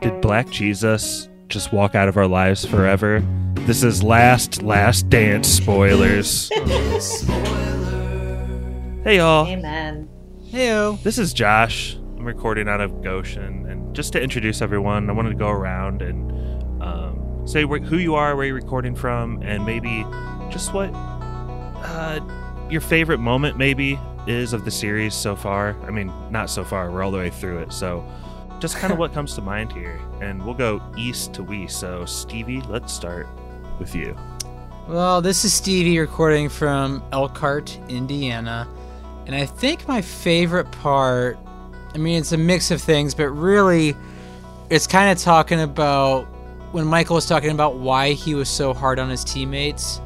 Did Black Jesus just walk out of our lives forever? This is last, last dance spoilers. hey, y'all. Amen. Heyo. This is Josh. I'm recording out of Goshen. And just to introduce everyone, I wanted to go around and um, say wh- who you are, where you're recording from, and maybe just what uh, your favorite moment maybe is of the series so far. I mean, not so far. We're all the way through it. So just kind of what comes to mind here. And we'll go east to west. So, Stevie, let's start with you. Well, this is Stevie recording from Elkhart, Indiana. And I think my favorite part, I mean, it's a mix of things, but really, it's kind of talking about when Michael was talking about why he was so hard on his teammates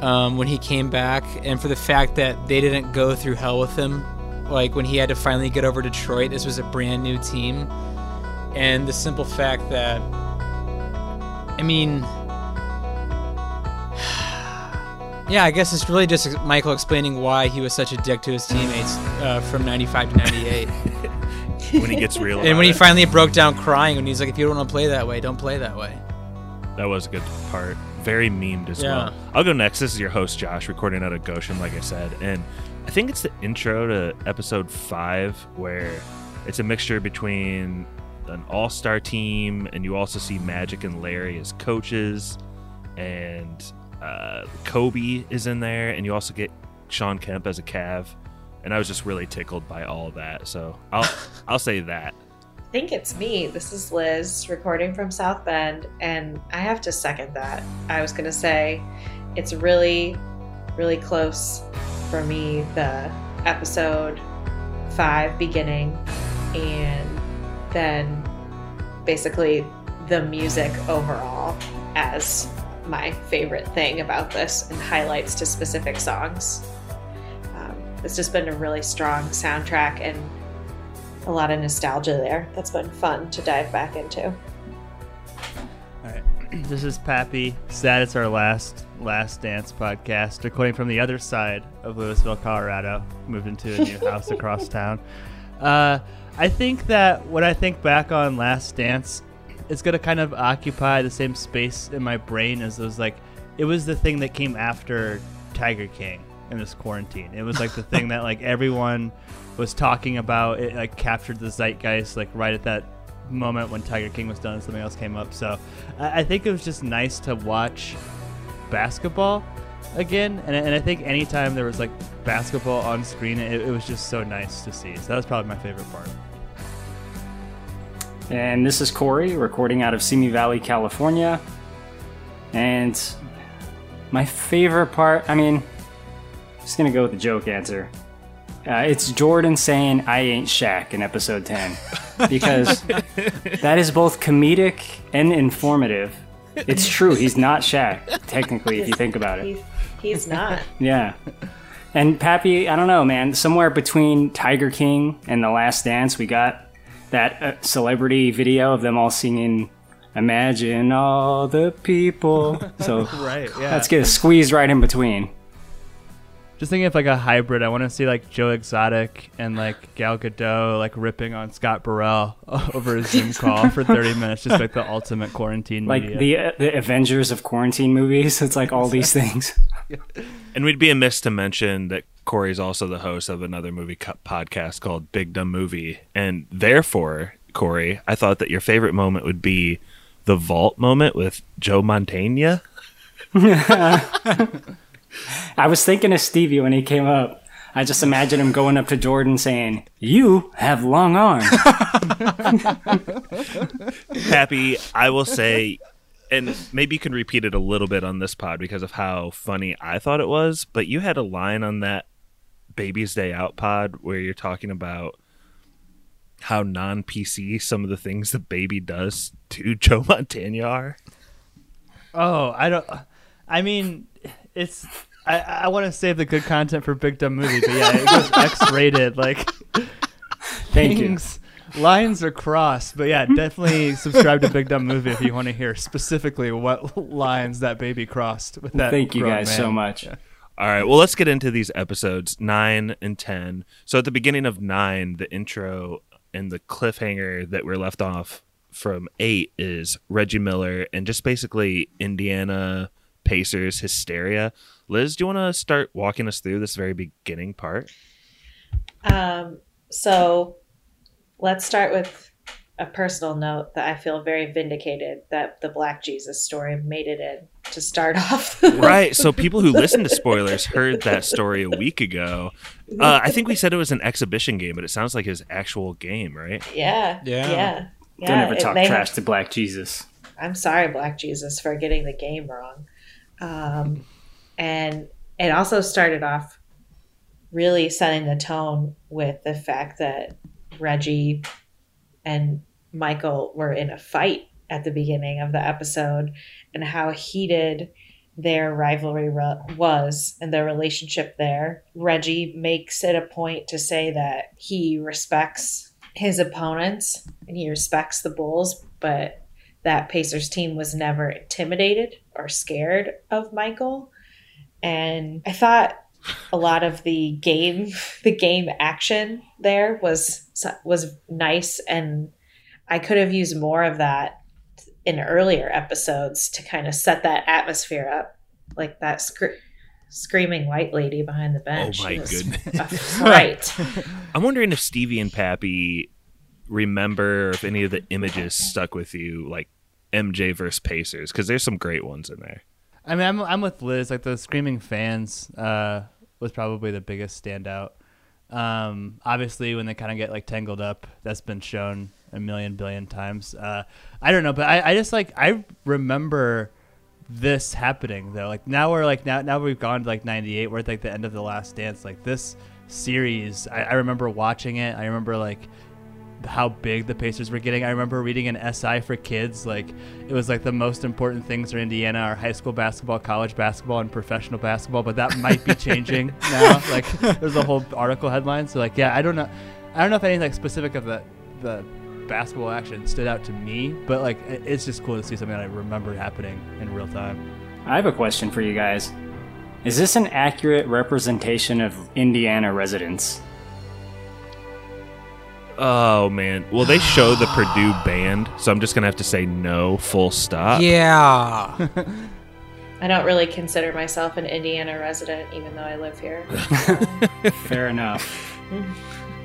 um, when he came back, and for the fact that they didn't go through hell with him. Like when he had to finally get over Detroit, this was a brand new team. And the simple fact that, I mean, yeah, I guess it's really just Michael explaining why he was such a dick to his teammates uh, from 95 to 98. When he gets real. and when he it. finally broke down crying, and he's like, if you don't want to play that way, don't play that way. That was a good part. Very memed as Yeah. well. I'll go next. This is your host, Josh, recording out of Goshen, like I said. And I think it's the intro to episode five where it's a mixture between an all star team and you also see Magic and Larry as coaches. And uh, Kobe is in there. And you also get Shawn Kemp as a Cav. And I was just really tickled by all of that. So I'll, I'll say that. I think it's me. This is Liz recording from South Bend, and I have to second that. I was going to say it's really, really close for me the episode five beginning, and then basically the music overall as my favorite thing about this and highlights to specific songs. Um, it's just been a really strong soundtrack and a lot of nostalgia there. That's been fun to dive back into. This is Pappy. Sad it's our last last dance podcast. Recording from the other side of Louisville, Colorado. Moved into a new house across town. Uh, I think that when I think back on Last Dance, it's gonna kind of occupy the same space in my brain as those like it was the thing that came after Tiger King in this quarantine. It was like the thing that like everyone was talking about. It like captured the zeitgeist like right at that moment when Tiger King was done and something else came up. So I, I think it was just nice to watch basketball again. And, and I think anytime there was like basketball on screen, it, it was just so nice to see. So that was probably my favorite part. And this is Corey recording out of Simi Valley, California. And my favorite part, I mean, I'm just gonna go with the joke answer. Uh, it's Jordan saying "I ain't Shaq" in episode ten because that is both comedic and informative. It's true, he's not Shaq technically if you think about it. He's, he's not. Yeah. And Pappy, I don't know, man. Somewhere between Tiger King and The Last Dance, we got that uh, celebrity video of them all singing "Imagine all the people." So Right. Yeah. let's get squeezed right in between. Just thinking of like a hybrid. I want to see like Joe Exotic and like Gal Gadot like ripping on Scott Burrell over a Zoom call for 30 minutes, just like the ultimate quarantine movie. Like media. the uh, the Avengers of quarantine movies. It's like all these things. And we'd be amiss to mention that Corey's also the host of another movie co- podcast called Big Dumb Movie. And therefore, Corey, I thought that your favorite moment would be the vault moment with Joe Montana. I was thinking of Stevie when he came up. I just imagine him going up to Jordan saying, "You have long arms." Happy, I will say, and maybe you can repeat it a little bit on this pod because of how funny I thought it was, but you had a line on that Baby's Day Out pod where you're talking about how non PC some of the things the baby does to Joe Montana are. oh, I don't. I mean, it's. I, I want to save the good content for Big Dumb Movie, but yeah, it goes X-rated. Like Thank you. things, lines are crossed. But yeah, definitely subscribe to Big Dumb Movie if you want to hear specifically what lines that baby crossed with that. Thank you guys man. so much. All right, well, let's get into these episodes nine and ten. So at the beginning of nine, the intro and the cliffhanger that we're left off from eight is Reggie Miller and just basically Indiana Pacers hysteria. Liz, do you want to start walking us through this very beginning part? Um, so let's start with a personal note that I feel very vindicated that the Black Jesus story made it in to start off. right. So people who listen to spoilers heard that story a week ago. Uh, I think we said it was an exhibition game, but it sounds like his actual game, right? Yeah. Yeah. Yeah. yeah. Don't ever talk trash have- to Black Jesus. I'm sorry, Black Jesus, for getting the game wrong. Um, and it also started off really setting the tone with the fact that Reggie and Michael were in a fight at the beginning of the episode and how heated their rivalry ru- was and their relationship there. Reggie makes it a point to say that he respects his opponents and he respects the Bulls, but that Pacers team was never intimidated or scared of Michael. And I thought a lot of the game the game action there was was nice and I could have used more of that in earlier episodes to kind of set that atmosphere up like that scr- screaming white lady behind the bench Oh my goodness. a fright I'm wondering if Stevie and Pappy remember if any of the images stuck with you, like MJ versus Pacers, because there's some great ones in there. I mean, I'm I'm with Liz. Like the screaming fans uh, was probably the biggest standout. Um, obviously, when they kind of get like tangled up, that's been shown a million billion times. Uh, I don't know, but I, I just like I remember this happening though. Like now we're like now now we've gone to like '98. We're at like the end of the Last Dance. Like this series, I, I remember watching it. I remember like how big the Pacers were getting. I remember reading an SI for kids. Like it was like the most important things for Indiana are high school basketball, college basketball, and professional basketball. But that might be changing now. Like there's a whole article headline. So like yeah, I don't know. I don't know if anything like specific of the the basketball action stood out to me, but like it's just cool to see something that I remember happening in real time. I have a question for you guys. Is this an accurate representation of Indiana residents? Oh man. Well, they show the Purdue band, so I'm just gonna have to say no. Full stop. Yeah. I don't really consider myself an Indiana resident even though I live here Fair enough.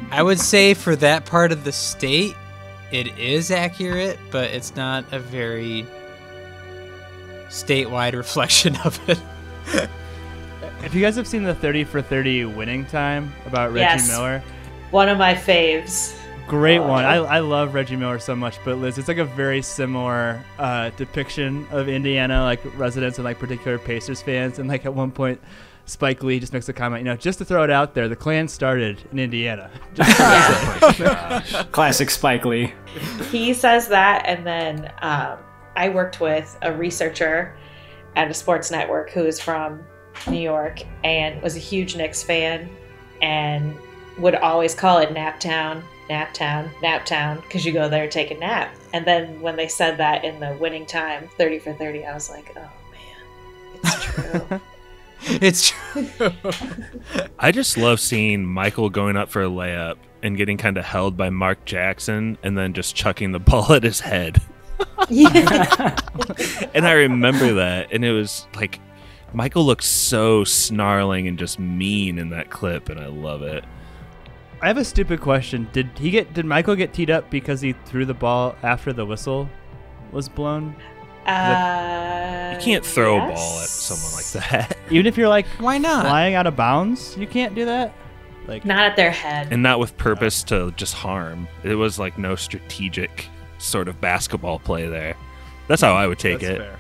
I would say for that part of the state, it is accurate, but it's not a very statewide reflection of it. If you guys have seen the 30 for 30 winning time about Reggie Yes. Miller, one of my faves Great one. I. I love Reggie Miller so much, but Liz, it's like a very similar uh, depiction of Indiana, like residents and like particular Pacers fans. And like at one point, Spike Lee just makes a comment, you know, just to throw it out there, the Klan started in Indiana. Classic Spike Lee. he says that and then um, i worked with a researcher at a sports network who is from new york and was a huge knicks fan and would always call it naptown naptown naptown because you go there to take a nap and then when they said that in the winning time 30 for 30 i was like oh man it's true It's true. I just love seeing Michael going up for a layup and getting kind of held by Mark Jackson, and then just chucking the ball at his head. yeah and I remember that, and it was like Michael looks so snarling and just mean in that clip, and I love it. I have a stupid question. Did he get? Did Michael get teed up because he threw the ball after the whistle was blown? uh, You can't throw a ball at someone like that, Even if you're like Why not? flying out of bounds, you can't do that. Like not at their head and not with purpose to just harm. It was like no strategic sort of basketball play there. That's how I would take that's it. fair.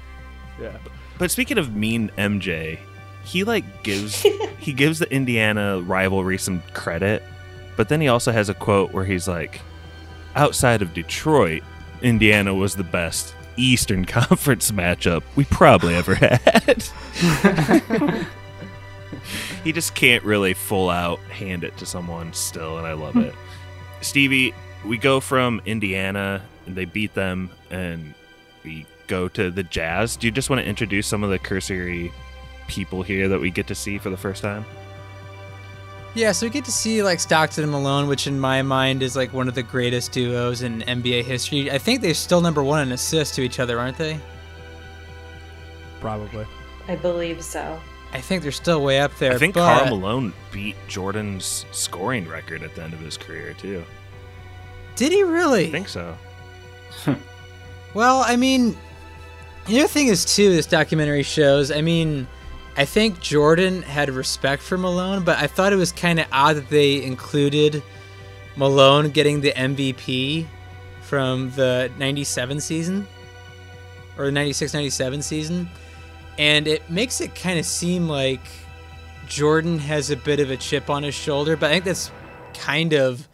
Yeah. But speaking of mean MJ, he like gives he gives the Indiana rivalry some credit, but then he also has a quote where he's like, "Outside of Detroit, Indiana was the best Eastern Conference matchup we probably ever had." he just can't really full out hand it to someone still, and I love it. Stevie, we go from Indiana and they beat them, and we go to the Jazz. Do you just want to introduce some of the cursory people here that we get to see for the first time? Yeah, so we get to see like Stockton and Malone, which in my mind is like one of the greatest duos in NBA history. I think they're still number one in assists to each other, aren't they? Probably. I believe so. I think they're still way up there. I think but... Karl Malone beat Jordan's scoring record at the end of his career too. Did he really? I think so. well, I mean, the other thing is too. This documentary shows. I mean, I think Jordan had respect for Malone, but I thought it was kind of odd that they included Malone getting the MVP from the 97 season or the 96 97 season. And it makes it kind of seem like Jordan has a bit of a chip on his shoulder, but I think that's kind of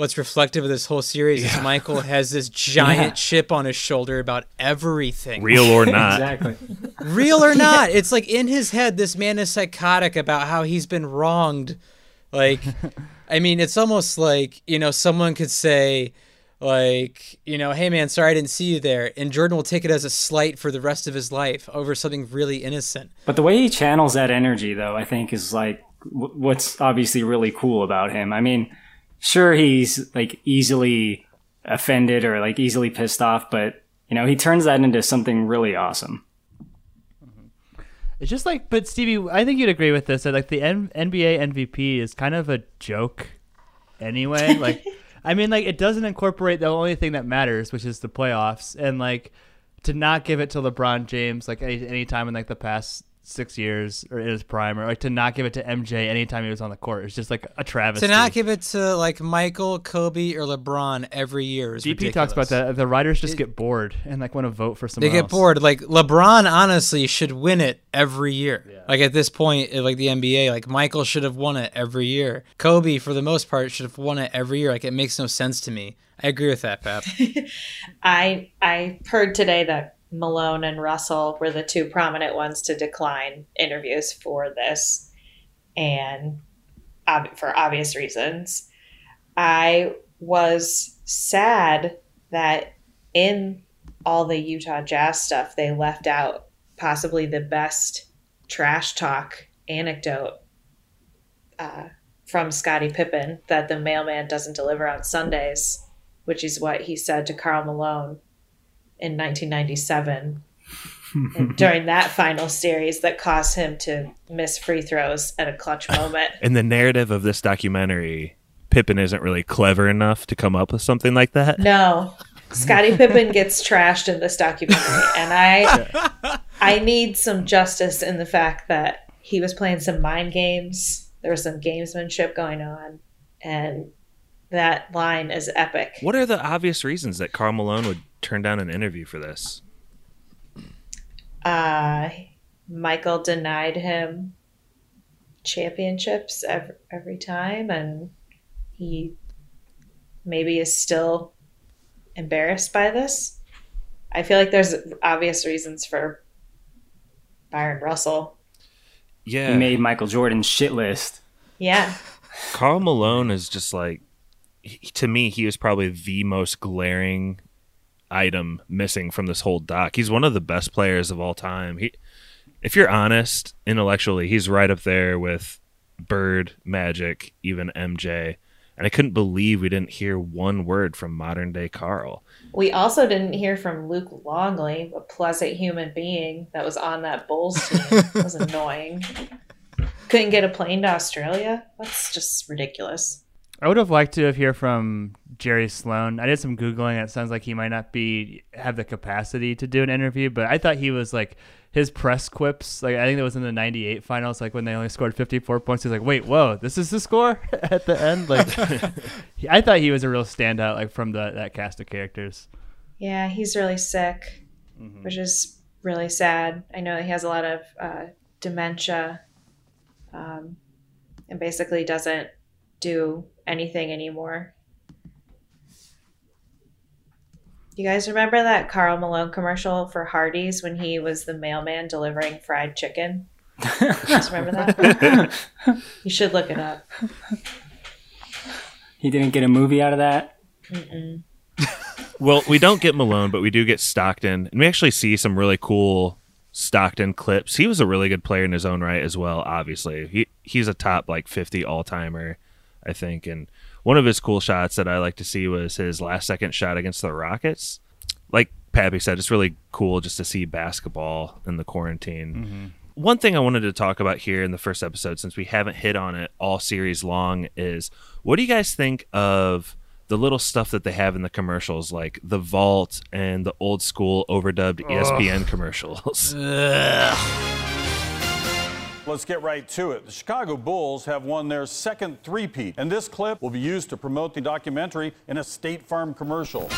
what's reflective of this whole series yeah. is Michael has this giant yeah. chip on his shoulder about everything. Real or not. exactly. Real or not. It's like in his head, this man is psychotic about how he's been wronged. Like, I mean, it's almost like, you know, someone could say, like, you know, hey man, sorry I didn't see you there. And Jordan will take it as a slight for the rest of his life over something really innocent. But the way he channels that energy, though, I think is like what's obviously really cool about him. I mean, sure he's like easily offended or like easily pissed off, but you know, he turns that into something really awesome. It's just like, but Stevie, I think you'd agree with this that like the N- NBA MVP is kind of a joke anyway. like, I mean, like it doesn't incorporate the only thing that matters, which is the playoffs, and like to not give it to LeBron James like any, any time in like the past six years or in his prime, or like to not give it to MJ anytime he was on the court. It's just like a travesty. To not give it to like Michael, Kobe, or LeBron every year is DP ridiculous. talks about that. The writers just it, get bored and like want to vote for someone. They get else. bored. Like LeBron, honestly, should win it every year. Yeah. Like at this point, eh, like the NBA, like Michael should have won it every year. Kobe, for the most part, should have won it every year. Like it makes no sense to me. I agree with that, Pap. I I heard today that Malone and Russell were the two prominent ones to decline interviews for this, and ob- for obvious reasons. I was sad that in all the Utah Jazz stuff, they left out possibly the best trash talk anecdote uh, from Scottie Pippen that the mailman doesn't deliver on Sundays, which is what he said to Karl Malone in 1997 during that final series that caused him to miss free throws at a clutch moment. In the narrative of this documentary, Pippen isn't really clever enough to come up with something like that. No. Scottie Pippen gets trashed in this documentary and I I need some justice in the fact that he was playing some mind games. There was some gamesmanship going on and that line is epic. What are the obvious reasons that Karl Malone would turn down an interview for this? Uh, Michael denied him championships every, every time, and he maybe is still embarrassed by this. I feel like there's obvious reasons for Bryon Russell. Yeah. He made Michael Jordan's shit list. Yeah. Karl Malone is just like, he, to me, he was probably the most glaring item missing from this whole doc. He's one of the best players of all time. He, if you're honest, intellectually, he's right up there with Bird, Magic, even MJ. And I couldn't believe we didn't hear one word from modern day Karl. We also didn't hear from Luke Longley, a pleasant human being that was on that Bulls team. it was annoying. Couldn't get a plane to Australia. That's just ridiculous. I would have liked to have hear from Jerry Sloan. I did some googling. It sounds like he might not be have the capacity to do an interview, but I thought he was like his press quips. Like I think it was in the '98 finals, like when they only scored 54 points. He's like, "Wait, whoa, this is the score at the end." Like I thought he was a real standout, like from the that cast of characters. Yeah, he's really sick, mm-hmm. which is really sad. I know he has a lot of uh, dementia, um, and basically doesn't do anything anymore. You guys remember that Karl Malone commercial for Hardee's when he was the mailman delivering fried chicken? Just remember that? you should look it up. He didn't get a movie out of that? well, we don't get Malone, but we do get Stockton. And we actually see some really cool Stockton clips. He was a really good player in his own right as well. Obviously, he he's a top like fifty all timer, I think. And one of his cool shots that I like to see was his last second shot against the Rockets. Like Pappy said, it's really cool just to see basketball in the quarantine. Mm-hmm. One thing I wanted to talk about here in the first episode, since we haven't hit on it all series long, is what do you guys think of the little stuff that they have in the commercials, like the vault and the old school overdubbed ESPN commercials? Let's get right to it. The Chicago Bulls have won their second three-peat, and this clip will be used to promote the documentary in a State Farm commercial.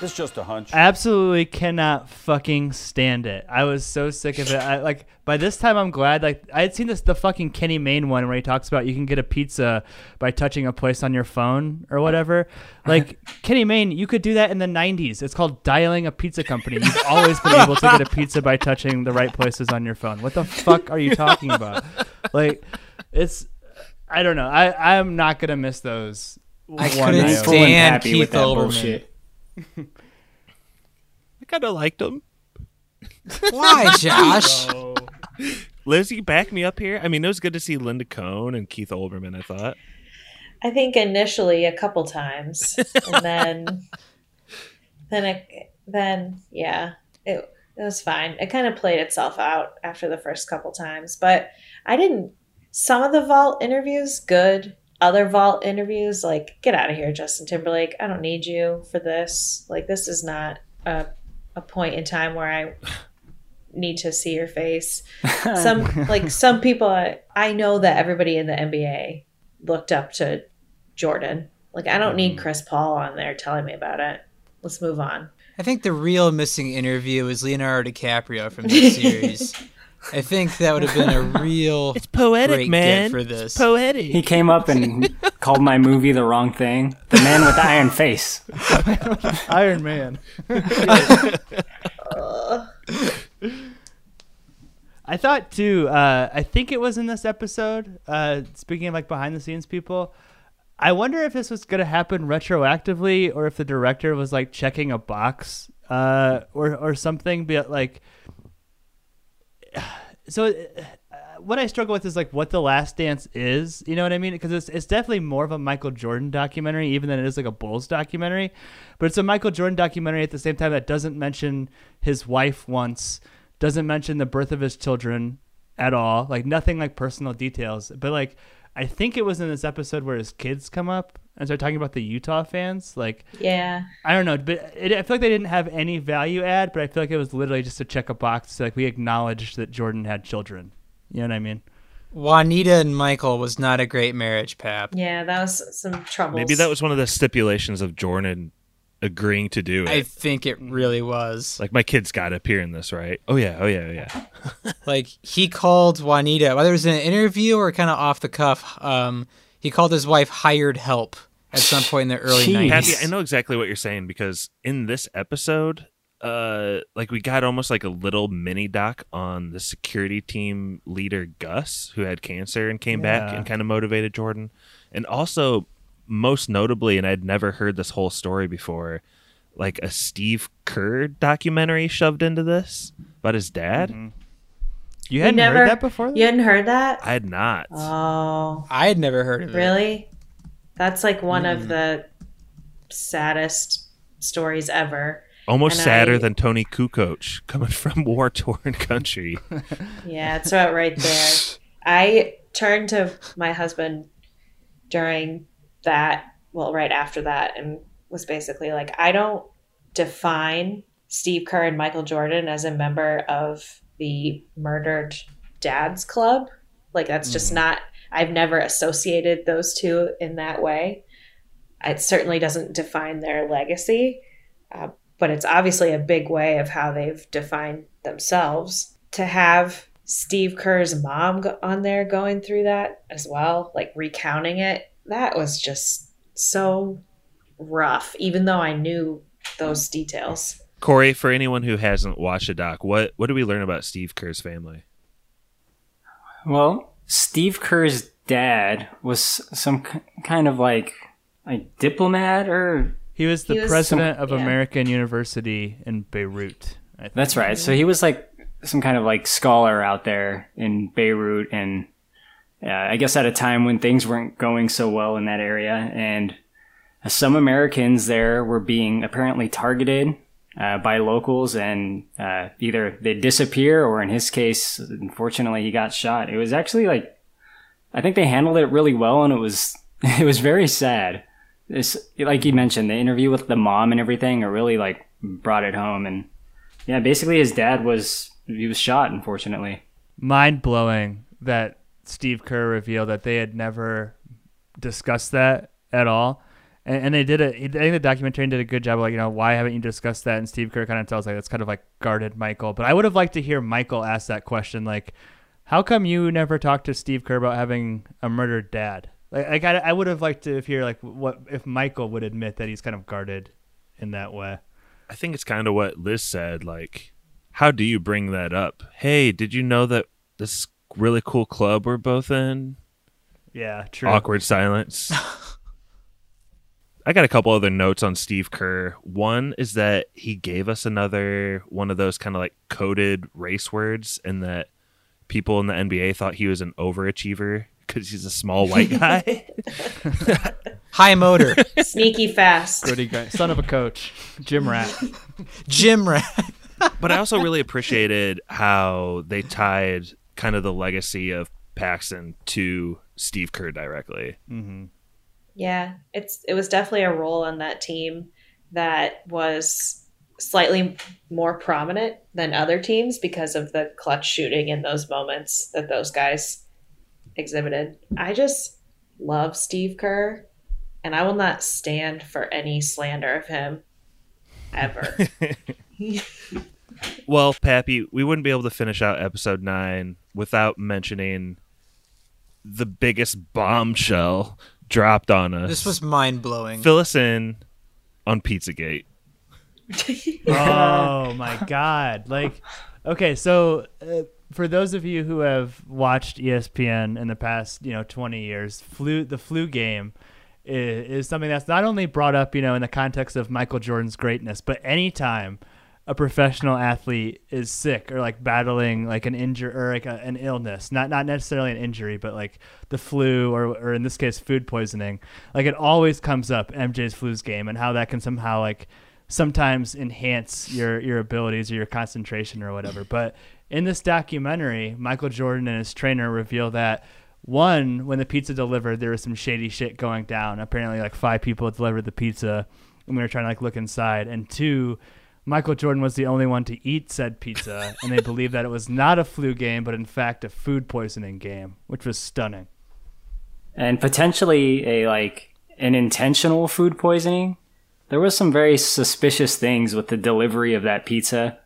It's just a hunch. I absolutely cannot fucking stand it. I was so sick of it. I like by this time I'm glad like I had seen this the fucking Kenny Mayne one where he talks about you can get a pizza by touching a place on your phone or whatever. Like Kenny Mayne, you could do that in the 90s. It's called dialing a pizza company. You've always been able to get a pizza by touching the right places on your phone. What the fuck are you talking about? Like it's I don't know. I I'm not going to miss those. I one couldn't iota. Stand happy Keith with that Olbermann. Bullshit. I kind of liked him. Why, Josh? Liz, you back me up here. I mean, it was good to see Linda Cohn and Keith Olbermann. I thought. I think initially a couple times, and then, then it, then yeah, it it was fine. It kind of played itself out after the first couple times, but I didn't. Some of the vault interviews good. Other vault interviews, like get out of here, Justin Timberlake. I don't need you for this. Like this is not a a point in time where I need to see your face. Some like some people, I, I know that everybody in the NBA looked up to Jordan. Like I don't need mm. Chris Paul on there telling me about it. Let's move on. I think the real missing interview is Leonardo DiCaprio from this series. I think that would have been a real It's poetic, great man. for this. It's poetic. He came up and called my movie the wrong thing. The man with the iron face. Iron Man. I thought too. Uh, I think it was in this episode. Uh, speaking of like behind the scenes people, I wonder if this was going to happen retroactively or if the director was like checking a box uh, or or something. But like, so uh, what I struggle with is like what the Last Dance is. You know what I mean? Because it's it's definitely more of a Michael Jordan documentary, even than it is like a Bulls documentary. But it's a Michael Jordan documentary at the same time that doesn't mention his wife once, doesn't mention the birth of his children at all, like nothing like personal details. But like I think it was in this episode where his kids come up and start talking about the Utah fans. Like Yeah. I don't know, but it, I feel like they didn't have any value add, but I feel like it was literally just to check a box. So like we acknowledged that Jordan had children. You know what I mean? Juanita and Michael was not a great marriage, Pap. Yeah, that was some trouble. Maybe that was one of the stipulations of Jordan agreeing to do it. I think it really was. like my kids got to appear in this, right? Oh yeah, oh yeah, oh yeah. Like he called Juanita, whether it was in an interview or kind of off the cuff. Um, he called his wife hired help at some point in the early Jeez. nineties. Happy, I know exactly what you're saying because in this episode, uh, like we got almost like a little mini doc on the security team leader Gus, who had cancer and came back and kind of motivated Jordan, and also most notably, and I'd never heard this whole story before, like a Steve Kerr documentary shoved into this about his dad. You You hadn't never heard that before? You hadn't heard that? I had not. Oh, I had never heard of it. really? That's like one of hmm. the saddest stories ever. Almost and sadder I- than Toni Kukoc coming from war torn country. Yeah, it's about right there. I turned to my husband during that, well, right after that, and was basically like, I don't define Steve Kerr and Michael Jordan as a member of the murdered dads club. Like, that's just mm-hmm. not, I've never associated those two in that way. It certainly doesn't define their legacy, uh, but it's obviously a big way of how they've defined themselves. To have Steve Kerr's mom on there going through that as well, like recounting it, that was just so rough, even though I knew those details. Corey, for anyone who hasn't watched the doc, what what do we learn about Steve Kerr's family? Well, Steve Kerr's dad was some kind of like like diplomat or He was the He was- president of yeah. American University in Beirut, I think. That's right. So he was like some kind of like scholar out there in Beirut, and uh, I guess at a time when things weren't going so well in that area, and some Americans there were being apparently targeted uh, by locals, and uh, either they disappear, or in his case, unfortunately, he got shot. It was actually like I think they handled it really well, and it was it was very sad. This, like you mentioned, the interview with the mom and everything, it really like brought it home, and yeah, basically his dad was he was shot, unfortunately. mind blowing that Steve Kerr revealed that they had never discussed that at all. And, and they did it. I think the documentary did a good job of like, you know, why haven't you discussed that? And Steve Kerr kind of tells like that's kind of like guarded Michael. But I would have liked to hear Michael ask that question, like, how come you never talked to Steve Kerr about having a murdered dad? Like, like I, I would have liked to hear like what if Michael would admit that he's kind of guarded in that way. I think it's kind of what Liz said. Like, how do you bring that up? Hey, did you know that this really cool club we're both in? Yeah, true. Awkward silence. I got a couple other notes on Steve Kerr. One is that he gave us another one of those kind of like coded race words, and that people in the NBA thought he was an overachiever because he's a small white guy. High motor, Sneaky fast. Gritty guy, son of a coach, gym rat. gym rat. but I also really appreciated how they tied kind of the legacy of Paxson to Steve Kerr directly. Mm-hmm. Yeah, it's it was definitely a role on that team that was slightly more prominent than other teams because of the clutch shooting in those moments that those guys exhibited. I just love Steve Kerr and I will not stand for any slander of him ever. Well, Pappy, we wouldn't be able to finish out episode nine without mentioning the biggest bombshell dropped on us. This was mind blowing. fill us in on Pizzagate. oh my god like okay so uh, for those of you who have watched espn in the past you know 20 years flu the flu game is, is something that's not only brought up you know in the context of michael jordan's greatness but anytime a professional athlete is sick or like battling like an injury or like a, an illness not not necessarily an injury but like the flu or or in this case food poisoning like it always comes up MJ's flu's game and how that can somehow like sometimes enhance your your abilities or your concentration or whatever. But in this documentary, Michael Jordan and his trainer reveal that one, when the pizza delivered, there was some shady shit going down. Apparently, like five people delivered the pizza, and we were trying to like look inside. And two, Michael Jordan was the only one to eat said pizza, and they believed that it was not a flu game, but in fact a food poisoning game, which was stunning. and potentially a like an intentional food poisoning. There was some very suspicious things with the delivery of that pizza.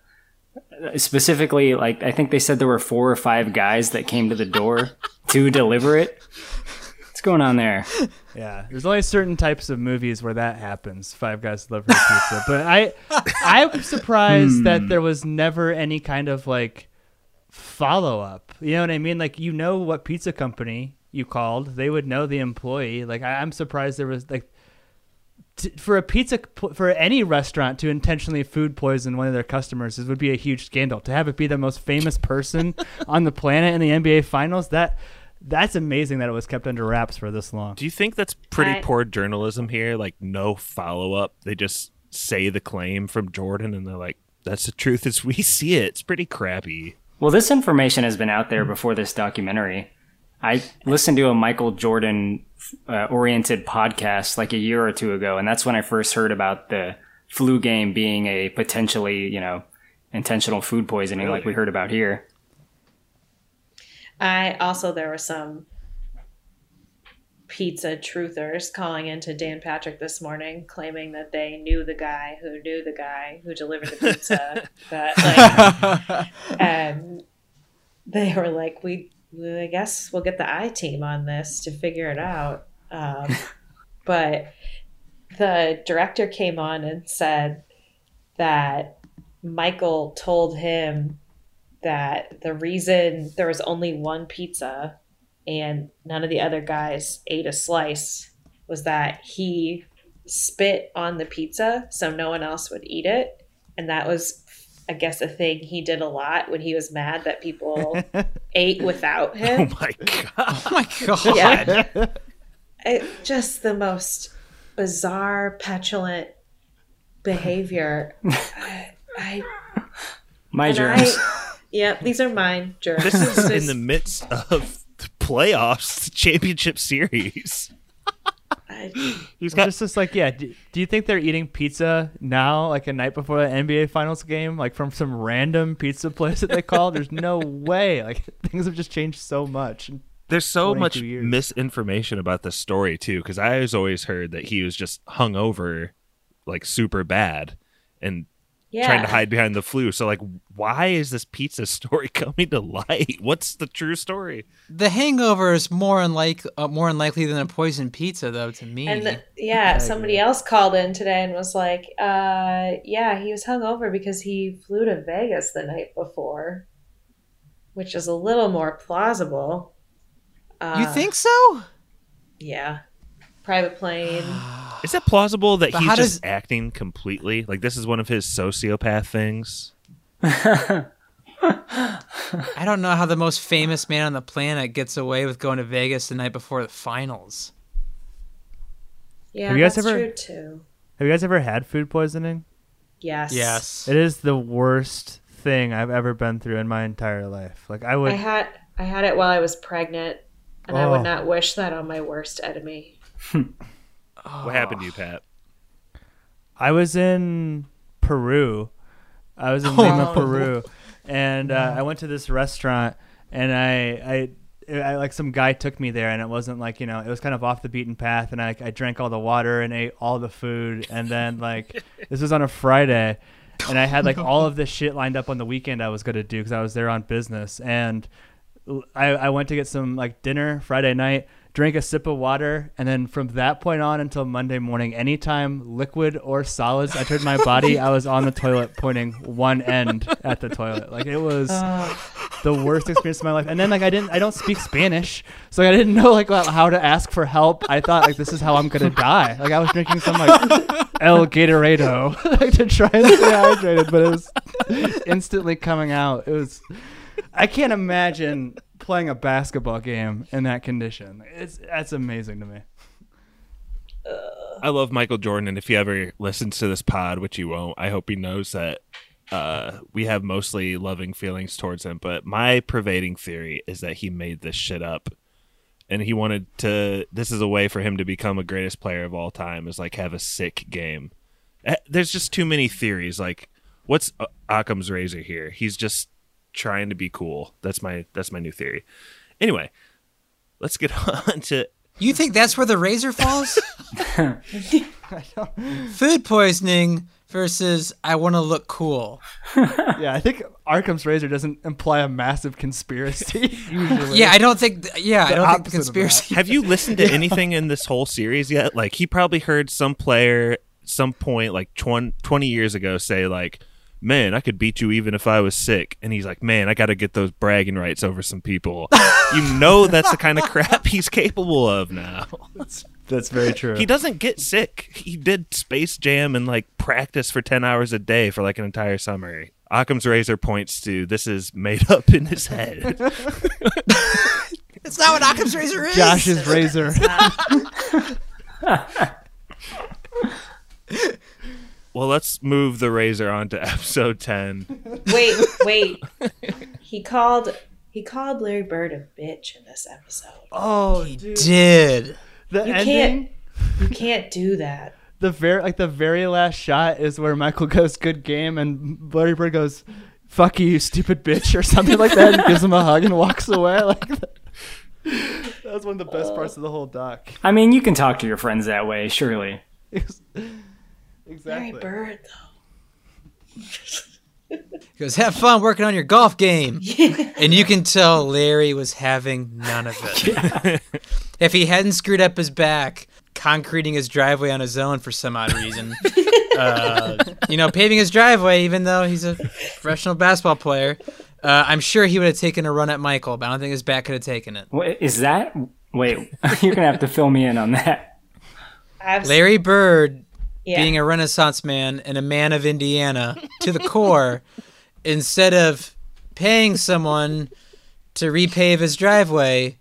Specifically, like I think they said there were four or five guys that came to the door to deliver it. Going on there? Yeah, there's only certain types of movies where that happens. Five guys Love a pizza, but I, I'm surprised that hmm. there was never any kind of like follow up. You know what I mean? Like you know what pizza company you called, they would know the employee. Like I, I'm surprised there was like t- for a pizza for any restaurant to intentionally food poison one of their customers it would be a huge scandal. To have it be the most famous person on the planet in the NBA Finals, that that's amazing that it was kept under wraps for this long. Do you think that's pretty I- poor journalism here? Like no follow up. They just say the claim from Jordan and they're like, That's the truth as we see it. It's pretty crappy. Well, this information has been out there before this documentary. I listened to a Michael Jordan uh, oriented podcast like a year or two ago, and that's when I first heard about the flu game being a potentially, you know, intentional food poisoning, like we heard about here. I also there were some pizza truthers calling into Dan Patrick this morning, claiming that they knew the guy who knew the guy who delivered the pizza. that like, and they were like, "We, we, I guess we'll get the I team on this to figure it out." Um, but the director came on and said that Michael told him that the reason there was only one pizza and none of the other guys ate a slice was that he spit on the pizza so no one else would eat it and that was I guess a thing he did a lot when he was mad that people ate without oh him. Oh my god. Oh my god. Yeah. It, just the most bizarre, petulant behavior. I, I, My and germs. I yep, these are mine germs. This is in the midst of the playoffs, the championship series. I- He's It's got just, just like, yeah. Do, do you think they're eating pizza now, like a night before the NBA Finals game, like from some random pizza place that they call? There's no way. Like things have just changed so much. there's so much years. misinformation about this story too, because I was always heard that he was just hungover, like super bad, and yeah. trying to hide behind the flu. So like, why is this pizza story coming to light? What's the true story? The hangover is more unlike uh, more unlikely than a poisoned pizza, though. To me, And the- yeah, somebody else called in today and was like, uh, yeah, he was hungover because he flew to Vegas the night before, which is a little more plausible. Uh, you think so? Yeah. Private plane. Is it plausible that But he's just does- acting completely like this is one of his sociopath things? I don't know how the most famous man on the planet gets away with going to Vegas the night before the finals. Yeah, Have you guys that's ever- true too. Have you guys ever had food poisoning? Yes. Yes. It is the worst thing I've ever been through in my entire life. Like I would. I had I had it while I was pregnant, and I Oh. would not wish that on my worst enemy. What happened to you, Pat? I was in Peru. I was in Oh, Lima. Peru, and uh, I went to this restaurant, and I, I, I, like some guy took me there, and it wasn't like you know, it was kind of off the beaten path, and I, I drank all the water and ate all the food, and then like this was on a Friday, and I had like all of this shit lined up on the weekend I was gonna do because I was there on business, and I, I went to get some like dinner Friday night, drank a sip of water, and then from that point on until Monday morning, anytime liquid or solids entered my body, I was on the toilet pointing one end at the toilet. Like it was the worst experience of my life. And then like I didn't I don't speak Spanish, so I didn't know like how to ask for help. I thought like this is how I'm gonna die. Like I was drinking some like El Gatorado like, to try and stay hydrated, but it was instantly coming out. It was I can't imagine playing a basketball game in that condition. It's that's amazing to me. I love Michael Jordan, and if he ever listens to this pod, which he won't, I hope he knows that uh, we have mostly loving feelings towards him. But my pervading theory is that he made this shit up, and he wanted to. This is a way for him to become a greatest player of all time. Is like have a sick game. Eh, There's just too many theories. Like, what's uh, Occam's razor here? He's just trying to be cool. That's my that's my new theory. Anyway, let's get on to You think that's where the razor falls? Food poisoning versus I want to look cool. Yeah, I think Occam's razor doesn't imply a massive conspiracy. Usually, Yeah, I don't think. Yeah, I don't think the conspiracy. Have you listened to anything in this whole series yet? Like he probably heard some player some point like 20, 20 years ago say like, "Man, I could beat you even if I was sick." And he's like, "Man, I got to get those bragging rights over some people." you know that's the kind of crap he's capable of now. that's very true. He doesn't get sick. He did Space Jam and like practice for 10 hours a day for like an entire summer. Occam's razor points to this is made up in his head. It's not what Occam's razor is. Josh's razor. well, let's move the razor on to episode 10. Wait, wait. he called he called Larry Bird a bitch in this episode. Oh, He dude. did. the You ending. can't you can't do that. the very like the very last shot is where Michael goes good game and Larry Bird goes fuck you, you stupid bitch or something like that and gives him a hug and walks away like that. that was one of the best oh. parts of the whole doc. I mean, you can talk to your friends that way, surely. Exactly. Larry Bird though. He goes, have fun working on your golf game. though. And you can tell Larry was having none of it. if he hadn't screwed up his back, concreting his driveway on his own for some odd reason, uh, you know, paving his driveway, even though he's a professional basketball player, uh, I'm sure he would have taken a run at Michael, but I don't think his back could have taken it. Wait, is that? Wait, you're gonna have to fill me in on that. Abs- Larry Bird, yeah. being a Renaissance man and a man of Indiana to the core, instead of paying someone to repave his driveway,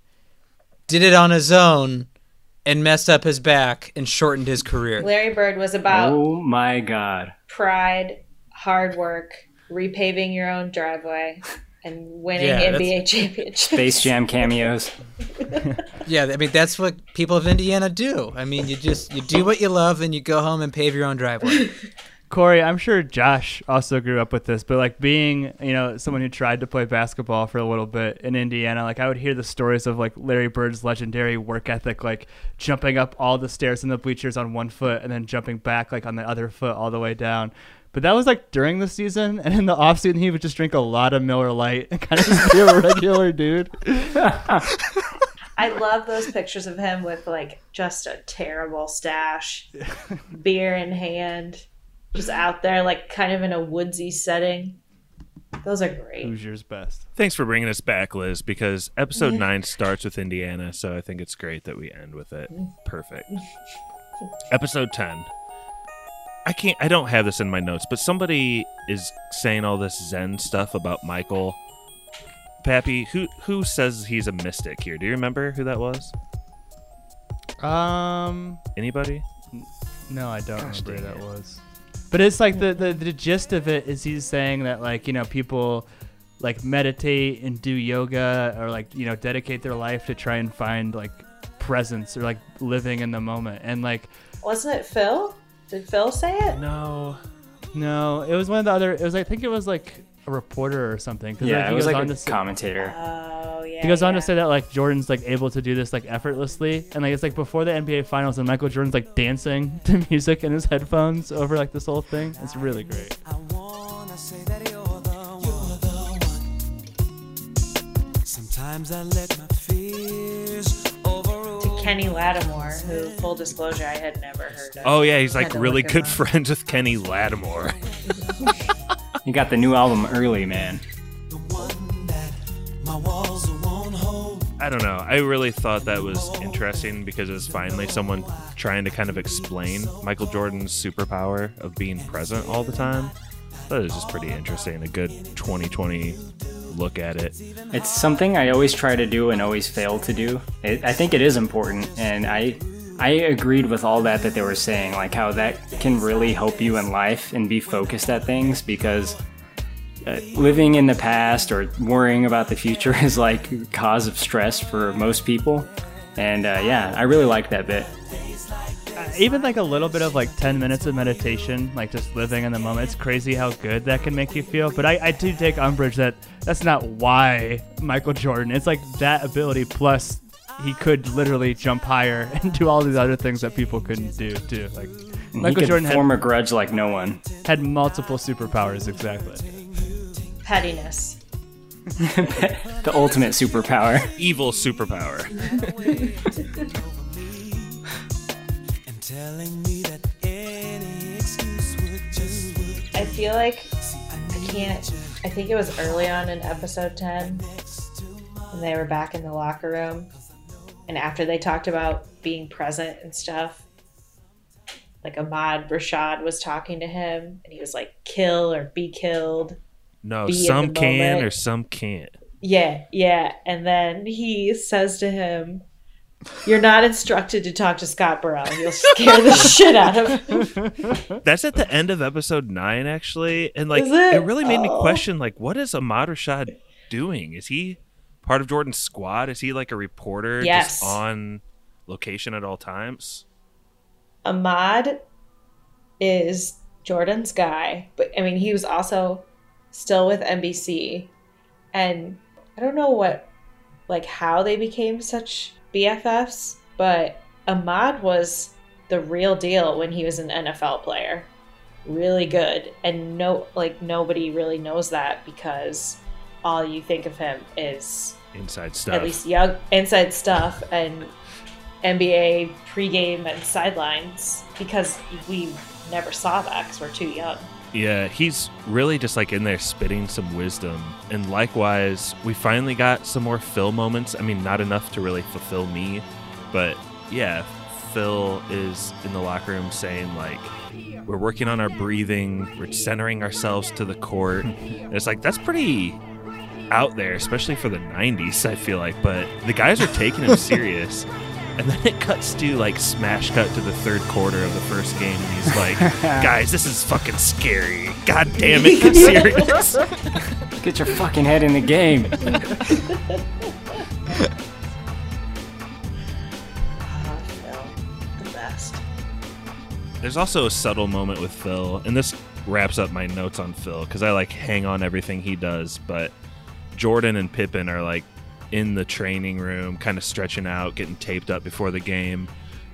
did it on his own and messed up his back and shortened his career. Larry Bird was about Oh my god. pride, hard work, repaving your own driveway, and winning Yeah, NBA championships. Space Jam cameos. Yeah, I mean that's what people of Indiana do. I mean, you just you do what you love and you go home and pave your own driveway. Corey, I'm sure Josh also grew up with this, but like being, you know, someone who tried to play basketball for a little bit in Indiana, like I would hear the stories of like Larry Bird's legendary work ethic, like jumping up all the stairs in the bleachers on one foot and then jumping back like on the other foot all the way down. But that was like during the season, and in the off season, he would just drink a lot of Miller Lite and kind of just be a regular dude. I love those pictures of him with like just a terrible stash, beer in hand, just out there, like kind of in a woodsy setting. Those are great. Hoosiers best. Thanks for bringing us back, Liz, because episode nine starts with Indiana, so I think it's great that we end with it. Mm. Perfect. episode 10. I can't, I don't have this in my notes, but somebody is saying all this Zen stuff about Michael. Pappy, who who says he's a mystic here? Do you remember who that was? Um, Anybody? No, I don't Gosh remember who dang that was. But it's like the, the the gist of it is he's saying that like you know people like meditate and do yoga or like you know dedicate their life to try and find like presence or like living in the moment and like Wasn't it Phil? Did Phil say it? No. no it was one of the other it was I think it was like a reporter or something. Yeah, he it was goes like on a to say- commentator. Oh yeah. He goes on to say that like Jordan's like able to do this like effortlessly, and like it's like before the NBA Finals, and Michael Jordan's like dancing to music in his headphones over like this whole thing. It's really great. I wanna say that you're the one. You're the one. Sometimes I let my fears overrule. to Kenny Lattimore, who, full disclosure, I had never heard of. Oh yeah, he's like really good up. friends with Kenny Lattimore. He got the new album early, man. The one that my walls won't hold. I don't know. I really thought that was interesting because it was finally someone trying to kind of explain Michael Jordan's superpower of being present all the time. That is just pretty interesting. A good 2020 look at it. It's something I always try to do and always fail to do. It, I think it is important, and I I agreed with all that that they were saying, like how that can really help you in life and be focused at things because uh, living in the past or worrying about the future is like cause of stress for most people. And uh, yeah, I really like that bit. Uh, even like a little bit of like 10 minutes of meditation like just living in the moment it's crazy how good that can make you feel but i, I do take umbrage that that's not why michael jordan it's like that ability plus he could literally jump higher and do all these other things that people couldn't do too like And michael he could jordan had, form a grudge like no one. had multiple superpowers exactly Pettiness. the ultimate superpower. Evil superpower. feel like I can't. I think it was early on in episode 10 when they were back in the locker room. And after they talked about being present and stuff, like Ahmad Rashad was talking to him and he was like, kill or be killed. No, Be some can moment. or some can't. Yeah, yeah. And then he says to him, You're not instructed to talk to Scott Burrell. You'll scare the shit out of him. That's at the end of episode nine, actually, and like Is it? really made me Oh. question, like, what is Ahmad Rashad doing? Is he part of Jordan's squad? Is he like a reporter Yes. just on location at all times? Ahmad is Jordan's guy, but I mean, he was also still with NBC. And I don't know what, like, how they became such BFFs, but Ahmad was the real deal when he was an NFL player. Really good. And no, like, nobody really knows that because all you think of him is Inside stuff. at least young inside stuff and NBA pregame and sidelines because we never saw that because we're too young. Yeah, he's really just like in there spitting some wisdom. And likewise, we finally got some more Phil moments. I mean, not enough to really fulfill me, but yeah, Phil is in the locker room saying like, "We're working on our breathing. We're centering ourselves to the court." And it's like that's pretty out there, especially for the '90s. I feel like, but the guys are taking him serious. And then it cuts to like smash cut to the third quarter of the first game, and he's like, "Guys, this is fucking scary. God damn it, get serious." Get your fucking head in the game. Phil, the best. There's also a subtle moment with Phil, and this wraps up my notes on Phil because I like hang on everything he does. But Jordan and Pippen are like in the training room, kind of stretching out, getting taped up before the game.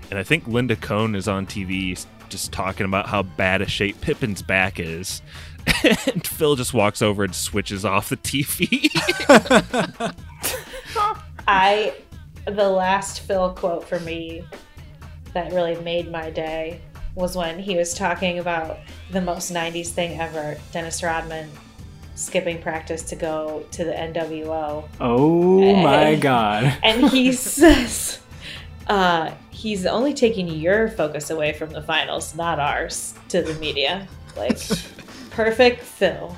And I think Linda Cohn is on TV just talking about how bad a shape Pippen's back is. and Phil just walks over and switches off the TV. I, the last Phil quote for me that really made my day was when he was talking about the most 90s thing ever Dennis Rodman skipping practice to go to the NWO. Oh my god. And he says, uh, he's only taking your focus away from the finals, not ours, to the media. Like, perfect Phil.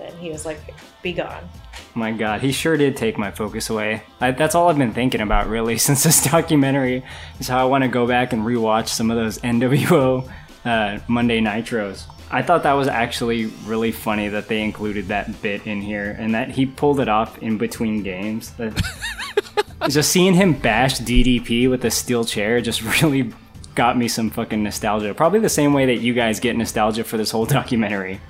And he was like, be gone. My god, he sure did take my focus away. I, that's all I've been thinking about really since this documentary is how I want to go back and rewatch some of those NWO uh, Monday Nitros. I thought that was actually really funny that they included that bit in here and that he pulled it off in between games. Just seeing him bash DDP with a steel chair just really got me some fucking nostalgia. Probably the same way that you guys get nostalgia for this whole documentary.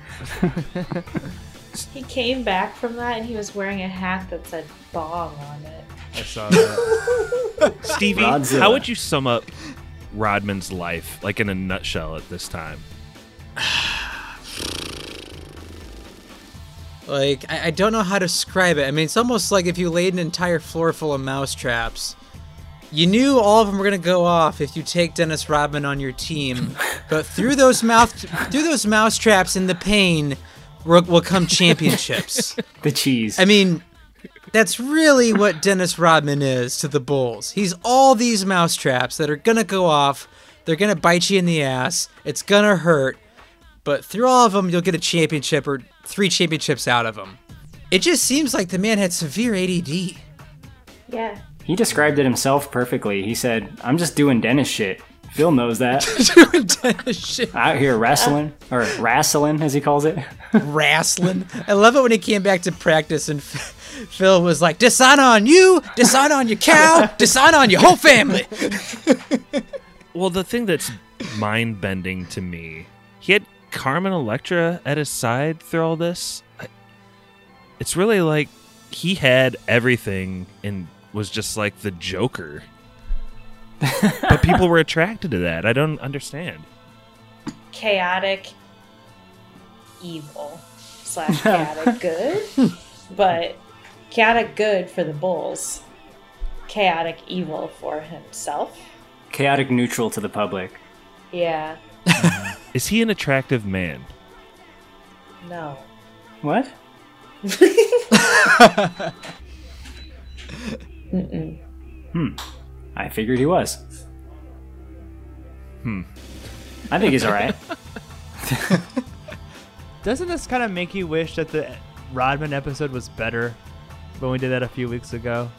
He came back from that and he was wearing a hat that said bong on it. I saw that. Stevie, Rodzilla. how would you sum up Rodman's life, like in a nutshell, at this time? Like, I, I don't know how to describe it. I mean, it's almost like if you laid an entire floor full of mouse traps. You knew all of them were gonna go off if you take Dennis Rodman on your team, but through those mouth through those mouse traps and the pain will, will come championships. The cheese. I mean, that's really what Dennis Rodman is to the Bulls. He's all these mouse traps that are gonna go off. They're gonna bite you in the ass. It's gonna hurt, but through all of them, you'll get a championship or three championships out of them. It just seems like the man had severe ADD. Yeah. he described it himself perfectly. He said, I'm just doing Dennis shit. Phil knows that. Doing Dennis shit. Out here wrestling, or wrestling as he calls it. wrestling. I love it when he came back to practice and Phil was like, "Dishonor on you, dishonor on your cow, dishonor on your whole family." Well, the thing that's mind bending to me, he had Carmen Electra at his side through all this. It's really like he had everything and was just like the Joker. but people were attracted to that. I don't understand. Chaotic evil slash chaotic good. But chaotic good for the Bulls. Chaotic evil for himself. Chaotic neutral to the public. Yeah. Is he an attractive man? No. What? Mm-mm. I figured he was. Hmm. I think he's alright. Doesn't this kind of make you wish that the Rodman episode was better when we did that a few weeks ago?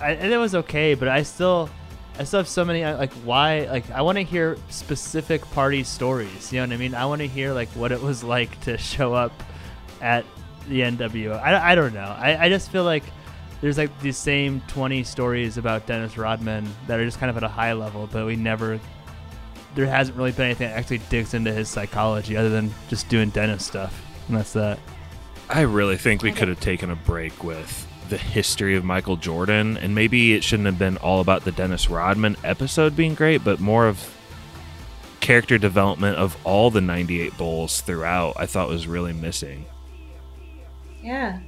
I, and it was okay, but I still, I still have so many like why like I want to hear specific party stories. You know what I mean? I want to hear like what it was like to show up at the NWO. I, I don't know. I, I just feel like there's like these same 20 stories about Dennis Rodman that are just kind of at a high level, but we never there hasn't really been anything that actually digs into his psychology other than just doing Dennis stuff. And that's that. I really think we could have taken a break with the history of Michael Jordan, and maybe it shouldn't have been all about the Dennis Rodman episode being great, but more of character development of all the 98 Bulls throughout, I thought was really missing. Yeah.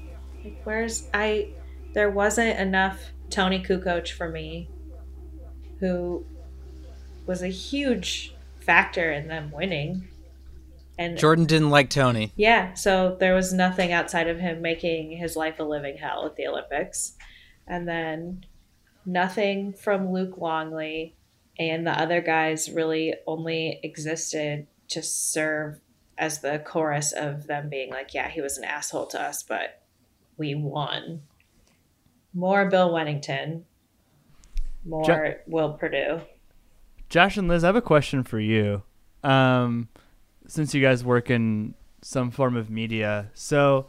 Like where's I there wasn't enough Toni Kukoc for me who was a huge factor in them winning. And Jordan didn't like Toni. yeah, so there was nothing outside of him making his life a living hell at the Olympics. And then nothing from Luke Longley and the other guys really only existed to serve as the chorus of them being like, yeah, he was an asshole to us, but we won. More Bill Wennington, more Ja- Will Perdue. Josh and Liz, I have a question for you. Um, since you guys work in some form of media, so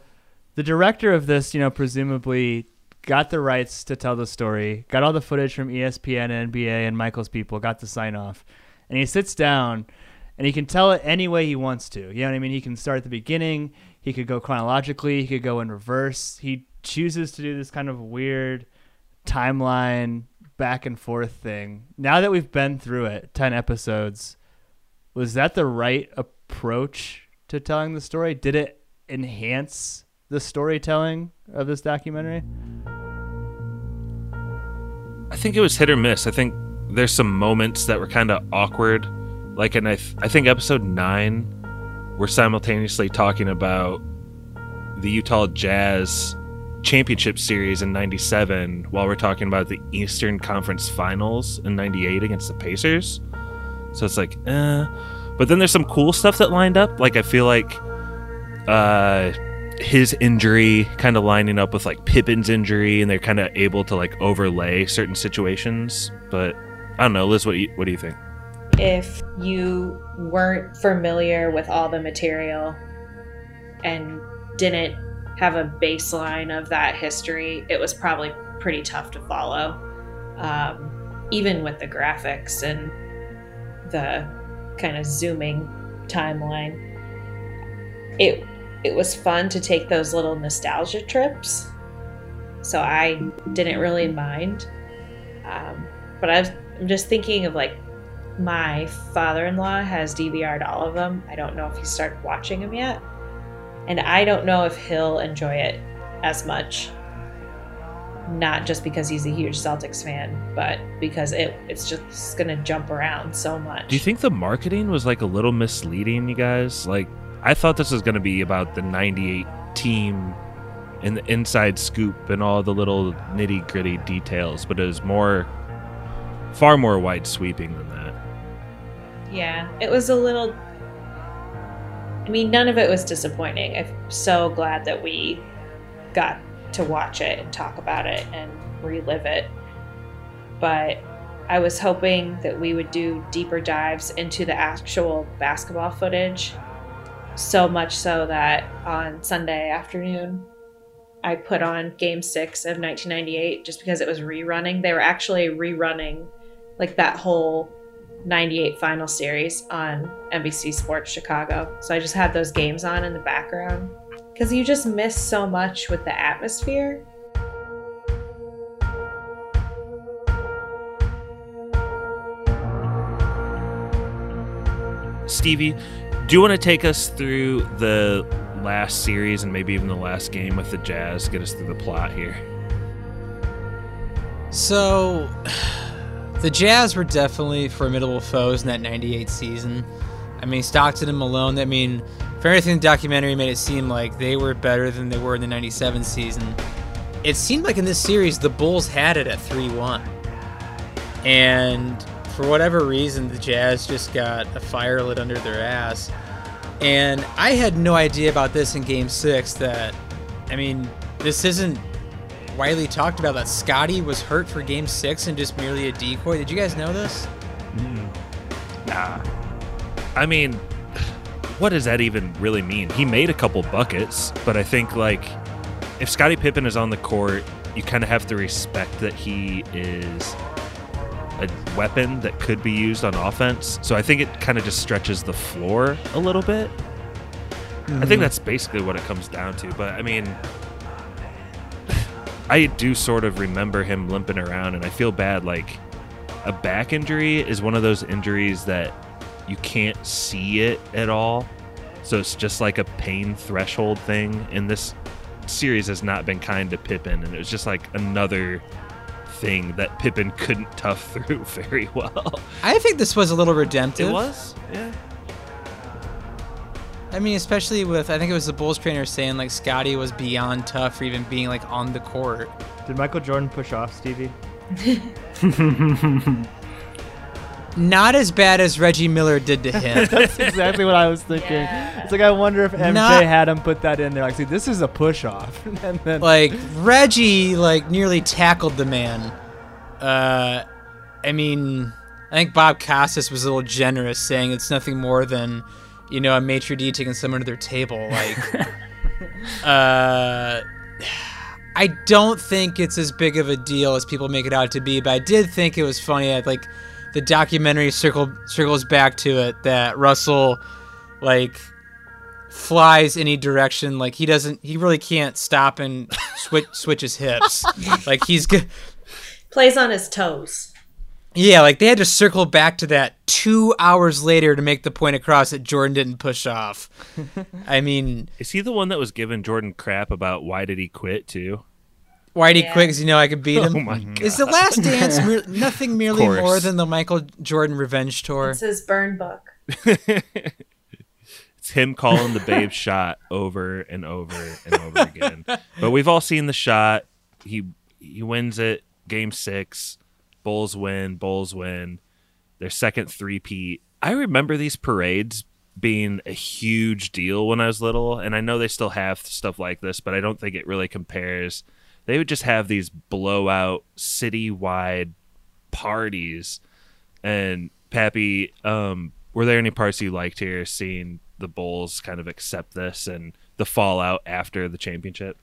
the director of this, you know, presumably got the rights to tell the story, got all the footage from ESPN and NBA and Michael's people, got the sign off, and he sits down and he can tell it any way he wants to. You know what I mean? He can start at the beginning, he could go chronologically, he could go in reverse. He chooses to do this kind of weird timeline back and forth thing. Now that we've been through it, 10 episodes, was that the right approach to telling the story? Did it enhance the storytelling of this documentary? I think it was hit or miss. I think there's some moments that were kind of awkward. Like, and I, th- I think episode nine, we're simultaneously talking about the Utah Jazz championship series in 97 while we're talking about the Eastern Conference finals in 98 against the Pacers. So it's like, eh. But then there's some cool stuff that lined up. Like, I feel like uh, his injury kind of lining up with like Pippen's injury, and they're kind of able to like overlay certain situations. But I don't know, Liz. What do you, what do you think? if you weren't familiar with all the material and didn't have a baseline of that history, it was probably pretty tough to follow. Um, even with the graphics and the kind of zooming timeline, it it was fun to take those little nostalgia trips. So I didn't really mind. Um, but I I'm just thinking of like my father-in-law has DVR'd all of them. I don't know if he started watching them yet, and I don't know if he'll enjoy it as much. Not just because he's a huge Celtics fan, but because it it's just gonna jump around so much. Do you think the marketing was like a little misleading, you guys? Like, I thought this was going to be about the 98 team and the inside scoop and all the little nitty gritty details, but it was more, far more wide sweeping than that. Yeah, it was a little. I mean, none of it was disappointing. I'm so glad that we got to watch it and talk about it and relive it. But I was hoping that we would do deeper dives into the actual basketball footage. So much so that on Sunday afternoon, I put on game six of 1998 just because it was rerunning. They were actually rerunning like that whole 98 final series on NBC Sports Chicago. So I just had those games on in the background because you just miss so much with the atmosphere. Stevie, do you want to take us through the last series and maybe even the last game with the Jazz? Get us through the plot here. So, the Jazz were definitely formidable foes in that 98 season. I mean, Stockton and Malone, I mean, for everything the documentary made it seem like they were better than they were in the 97 season. It seemed like in this series, the Bulls had it at 3 1. And for whatever reason, the Jazz just got a fire lit under their ass. And I had no idea about this in game six that, I mean, this isn't widely talked about that Scottie was hurt for game six and just merely a decoy. Did you guys know this? Mm. Nah. I mean, what does that even really mean? He made a couple buckets, but I think like if Scottie Pippen is on the court, you kind of have to respect that he is a weapon that could be used on offense. So I think it kind of just stretches the floor a little bit. I think mm-hmm. that's basically what it comes down to. But I mean, I do sort of remember him limping around, and I feel bad. Like a back injury is one of those injuries that you can't see it at all. So it's just like a pain threshold thing. And this series has not been kind to Pippen, and it was just like another thing that Pippen couldn't tough through very well. I think this was a little redemptive. It was, yeah. I mean, especially with I think it was the Bulls trainer saying like Scottie was beyond tough for even being like on the court. Did Michael Jordan push off Stevie? not as bad as Reggie Miller did to him. That's exactly what I was thinking. Yeah. It's like I wonder if MJ Not- had him put that in there. Like, see, this is a push off, and then like Reggie, like nearly tackled the man. Uh, I mean, I think Bob Costas was a little generous, saying it's nothing more than, you know, a maitre d taking someone to their table. Like, uh, I don't think it's as big of a deal as people make it out to be, but I did think it was funny. that, Like, the documentary circle circles back to it that Russell, like, flies any direction. Like he doesn't, he really can't stop and switch switch his hips. like he's good. Plays on his toes. Yeah, like they had to circle back to that two hours later to make the point across that Jordan didn't push off. I mean, Is he the one that was giving Jordan crap about why did he quit too? Why'd he Yeah. quit? Because you know I could beat oh him. Oh my god! Is the Last Dance mer- nothing merely more than the Michael Jordan revenge tour? It's his burn book. It's him calling the babe shot over and over and over again. But we've all seen the shot. He he wins it. Game six. Bulls win. Bulls win. Their second three-peat. I remember these parades being a huge deal when I was little, and I know they still have stuff like this, but I don't think it really compares. They would just have these blowout city-wide parties. And Pappy, um, were there any parts you liked here, seeing the Bulls kind of accept this and the fallout after the championship?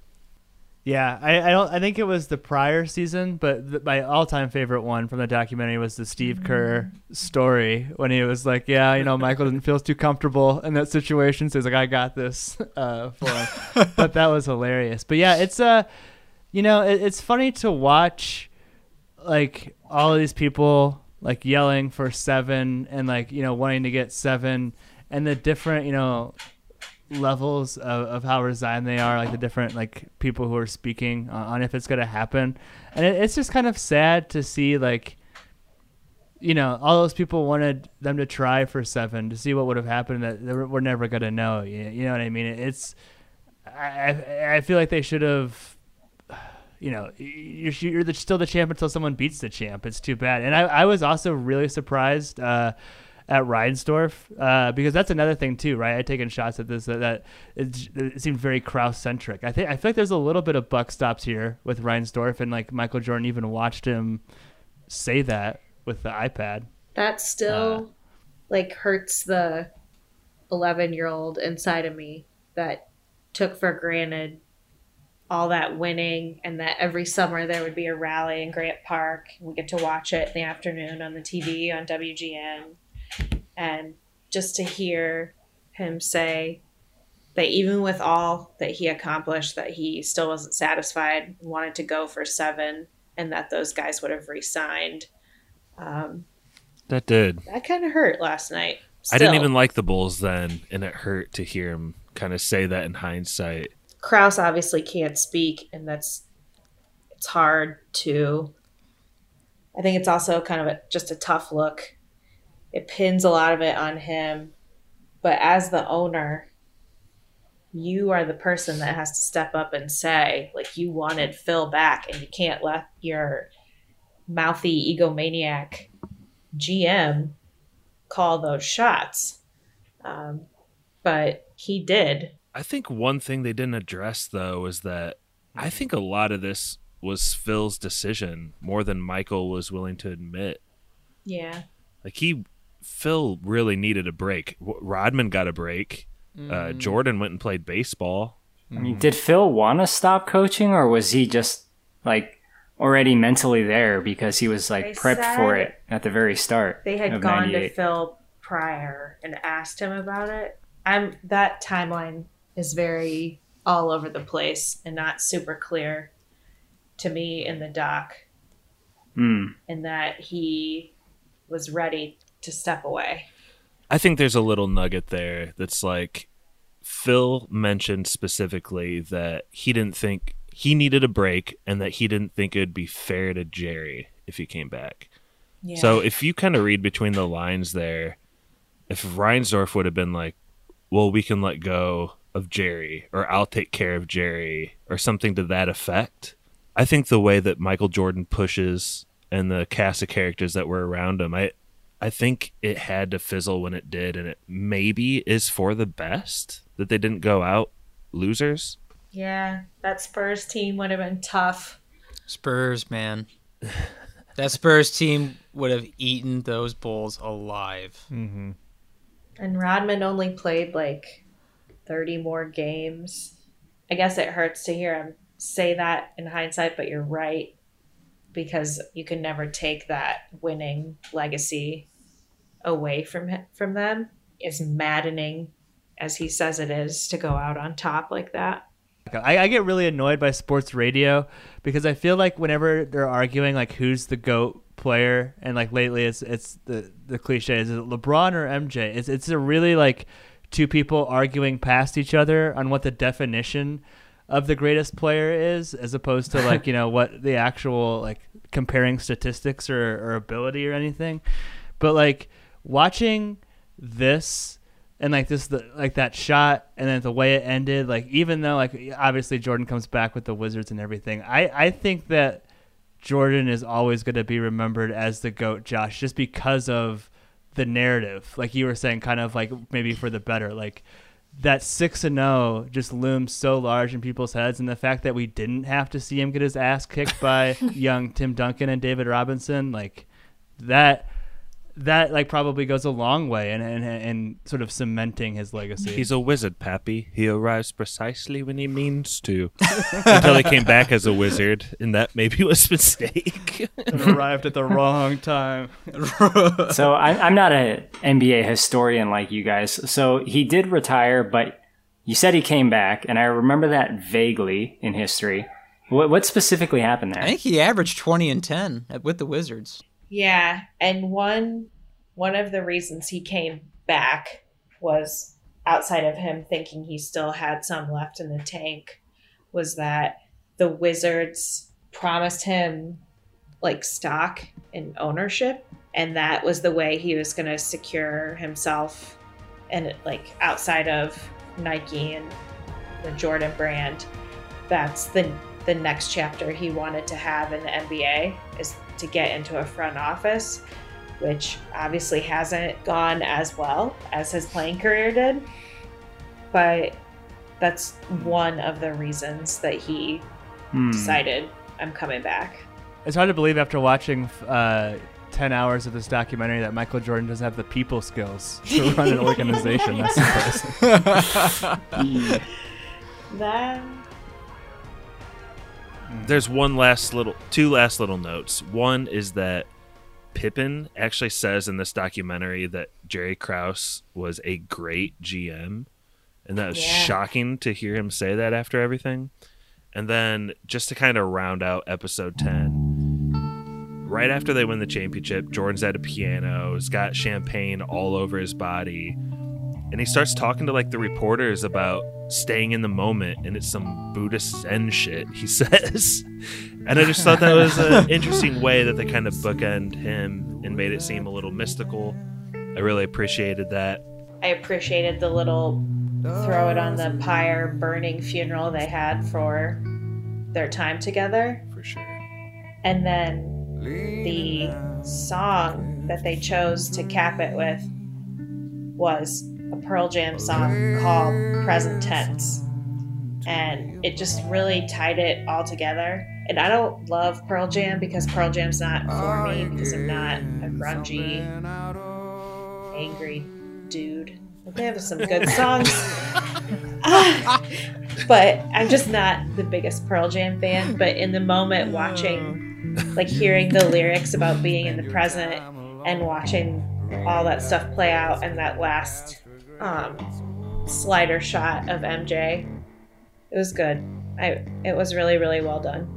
Yeah, I, I don't. I think it was the prior season, but the, my all-time favorite one from the documentary was the Steve Kerr story when he was like, "Yeah, you know, Michael didn't feel too comfortable in that situation, so he's like, I got this uh, for him." but that was hilarious. But yeah, it's uh, you know, it, it's funny to watch like all of these people like yelling for seven and like you know wanting to get seven and the different you know levels of, of how resigned they are like the different like people who are speaking on, on if it's going to happen. And it, it's just kind of sad to see like you know all those people wanted them to try for seven to see what would have happened that were- never going to know you, know what i mean? It's I I feel like they should have you know, you're, you're the, still the champ until someone beats the champ. It's too bad. And I, I was also really surprised uh, at Reinsdorf uh, because that's another thing too, right? I taken shots at this that, that it, it seemed very Krause centric. I think I feel like there's a little bit of buck stops here with Reinsdorf, and like Michael Jordan even watched him say that with the iPad. That still like hurts the 11 year old inside of me that took for granted all that winning and that every summer there would be a rally in Grant Park. We get to watch it in the afternoon on the TV on WGN. And just to hear him say that even with all that he accomplished, that he still wasn't satisfied, wanted to go for seven, and that those guys would have re-signed. Um, That did. that kind of hurt last night. I didn't even like the Bulls then, and it hurt to hear him kind of say that in hindsight. Krause obviously can't speak, and that's it's hard to. I think it's also kind of a, just a tough look. It pins a lot of it on him, but as the owner, you are the person that has to step up and say, like, you wanted Phil back, and you can't let your mouthy egomaniac GM call those shots. Um, but he did. I think one thing they didn't address though is that I think a lot of this was Phil's decision more than Michael was willing to admit. Yeah. Like he, Phil really needed a break. Rodman got a break. Uh, Jordan went and played baseball. I mean, did Phil want to stop coaching, or was he just like already mentally there because he was like They prepped for it at the very start? they had gone to Phil prior and asked him about it. I'm that timeline is very all over the place and not super clear to me in the doc Hmm. in that he was ready to step away. I think there's a little nugget there that's like Phil mentioned specifically that he didn't think he needed a break and that he didn't think it would be fair to Jerry if he came back. Yeah. So if you kind of read between the lines there, if Reinsdorf would have been like, well, we can let go of Jerry or I'll take care of Jerry or something to that effect, I think the way that Michael Jordan pushes and the cast of characters that were around him, I I think it had to fizzle when it did, and it maybe is for the best that they didn't go out losers. Yeah, that Spurs team would have been tough. Spurs, man. that Spurs team would have eaten those Bulls alive. Mm-hmm. And Rodman only played like 30 more games. I guess it hurts to hear him say that in hindsight, but you're right because you can never take that winning legacy away from from them. As maddening as he says it is to go out on top like that. I, I get really annoyed by sports radio because I feel like whenever they're arguing like who's the goat player and like lately it's it's the the cliche is it LeBron or MJ it's it's a really like two people arguing past each other on what the definition of the greatest player is as opposed to like you know what the actual like comparing statistics or, or ability or anything. But like watching this and like this the like that shot and then the way it ended like even though like obviously jordan comes back with the wizards and everything i i think that jordan is always going to be remembered as the goat josh just because of the narrative like you were saying kind of like maybe for the better like that 6 and 0 just looms so large in people's heads and the fact that we didn't have to see him get his ass kicked by young tim duncan and david robinson like that that like probably goes a long way in, in, in sort of cementing his legacy. He's a wizard, Pappy. He arrives precisely when he means to. Until he came back as a wizard, and that maybe was a mistake. arrived at the wrong time. so I, I'm not an NBA historian like you guys. So he did retire, but you said he came back, and I remember that vaguely in history. What, what specifically happened there? I think he averaged 20 and 10 with the Wizards. Yeah, and one one of the reasons he came back was outside of him thinking he still had some left in the tank was that the Wizards promised him like stock and ownership and that was the way he was going to secure himself and like outside of Nike and the Jordan brand. That's the the next chapter he wanted to have in the NBA is to get into a front office, which obviously hasn't gone as well as his playing career did. But that's one of the reasons that he Hmm. decided I'm coming back. It's hard to believe after watching uh, 10 hours of this documentary that Michael Jordan doesn't have the people skills to run an organization. That's impressive. That Mm-hmm. There's one last little, two last little notes. One is that Pippen actually says in this documentary that Jerry Krause was a great GM, and that was Yeah. shocking to hear him say that after everything. And then just to kind of round out episode 10, right after they win the championship, Jordan's at a piano, he's got champagne all over his body, and he starts talking to like the reporters about staying in the moment, and it's some Buddhist Zen shit he says. And I just thought that was an interesting way that they kind of bookend him and made it seem a little mystical. I really appreciated that. I appreciated the little throw it on the pyre burning funeral they had for their time together. For sure. And then the song that they chose to cap it with was a Pearl Jam song called Present Tense. And it just really tied it all together. And I don't love Pearl Jam because Pearl Jam's not for me because I'm not a grungy, angry dude. They have some good songs. but I'm just not the biggest Pearl Jam fan. But in the moment, watching, like hearing the lyrics about being in the present and watching all that stuff play out and that last um, slider shot of MJ, it was good. I it was really really well done.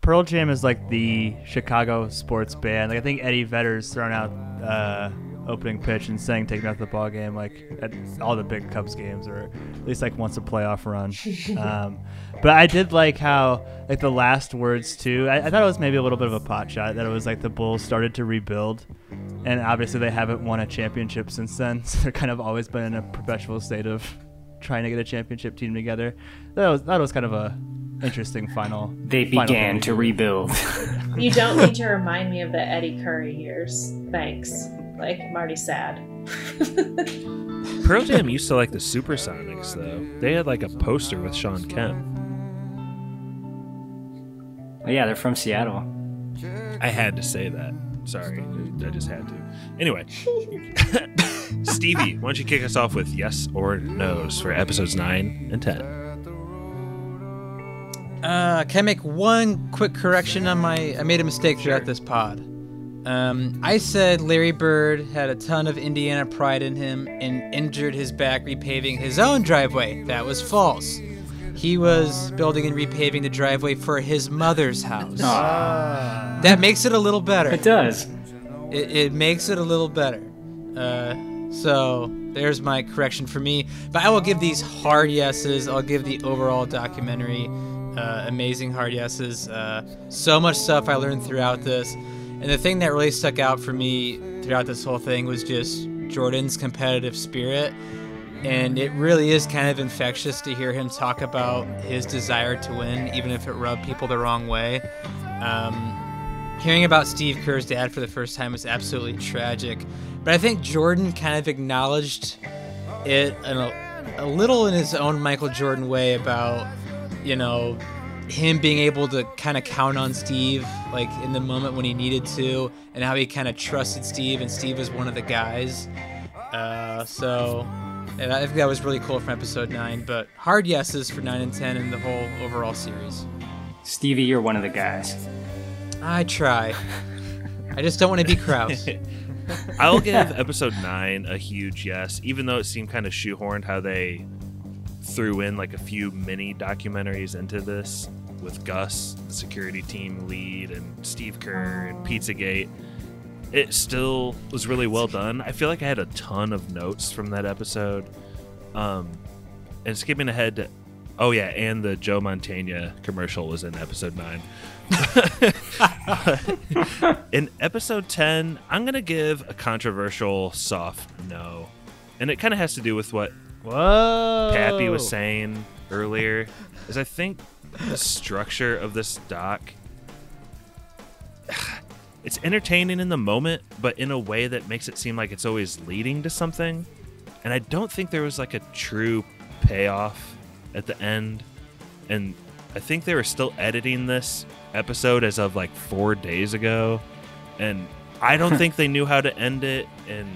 Pearl Jam is like the Chicago sports band. Like I think Eddie Vedder's thrown out uh, opening pitch and saying "Take Me Out to the Ball Game" like at all the big Cubs games, or at least like once a playoff run. um, but I did like how like the last words too. I, I thought it was maybe a little bit of a pot shot that it was like the Bulls started to rebuild, and obviously they haven't won a championship since then. So they're kind of always been in a perpetual state of trying to get a championship team together. That was that was kind of a interesting final. They final began thing to rebuild. You don't need to remind me of the Eddie Curry years. Thanks. Like I'm already sad. Pearl Jam used to like the Supersonics though. They had like a poster with Shawn Kemp. Oh, yeah, they're from Seattle. I had to say that. Sorry, I just had to. Anyway, Stevie, why don't you kick us off with yes or no's for episodes nine and ten? Uh, can I make one quick correction on my? I made a mistake throughout this pod. Um, I said Larry Bird had a ton of Indiana pride in him and injured his back repaving his own driveway. That was false. He was building and repaving the driveway for his mother's house. That makes it a little better. It does. It, it makes it a little better. Uh, so there's my correction for me. But I will give these hard yeses. I'll give the overall documentary uh, amazing hard yeses. Uh, so much stuff I learned throughout this. And the thing that really stuck out for me throughout this whole thing was just Jordan's competitive spirit. And it really is kind of infectious to hear him talk about his desire to win, even if it rubbed people the wrong way. Um, hearing about Steve Kerr's dad for the first time was absolutely tragic. But I think Jordan kind of acknowledged it a, a little in his own Michael Jordan way about, you know, him being able to kind of count on Steve, like in the moment when he needed to, and how he kind of trusted Steve, and Steve was one of the guys. Uh, so, and I think that was really cool from episode 9. But hard yeses for 9 and 10 in the whole overall series. Stevie, you're one of the guys. I try. I just don't want to be Krause. I'll give episode nine a huge yes, even though it seemed kind of shoehorned how they threw in like a few mini documentaries into this with Gus, the security team lead, and Steve Kerr and Pizzagate. It still was really well done. I feel like I had a ton of notes from that episode. Um, and skipping ahead to, oh yeah, and the Joe Montana commercial was in episode nine. in episode 10, I'm going to give a controversial soft no. And it kind of has to do with what Whoa. Pappy was saying earlier. Is I think the structure of this doc it's entertaining in the moment, but in a way that makes it seem like it's always leading to something. And I don't think there was like a true payoff at the end. And I think they were still editing this episode as of like four days ago. And I don't think they knew how to end it. And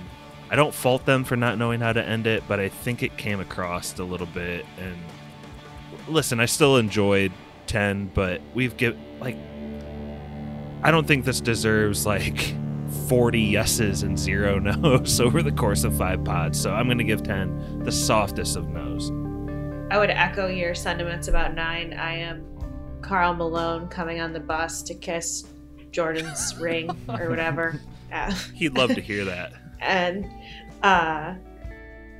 I don't fault them for not knowing how to end it, but I think it came across a little bit. And listen, I still enjoyed 10, but we've give like, I don't think this deserves like 40 yeses and zero no's over the course of five pods. So I'm going to give 10 the softest of no's. I would echo your sentiments about nine. I am Karl Malone coming on the bus to kiss Jordan's ring or whatever. He'd love to hear that. and uh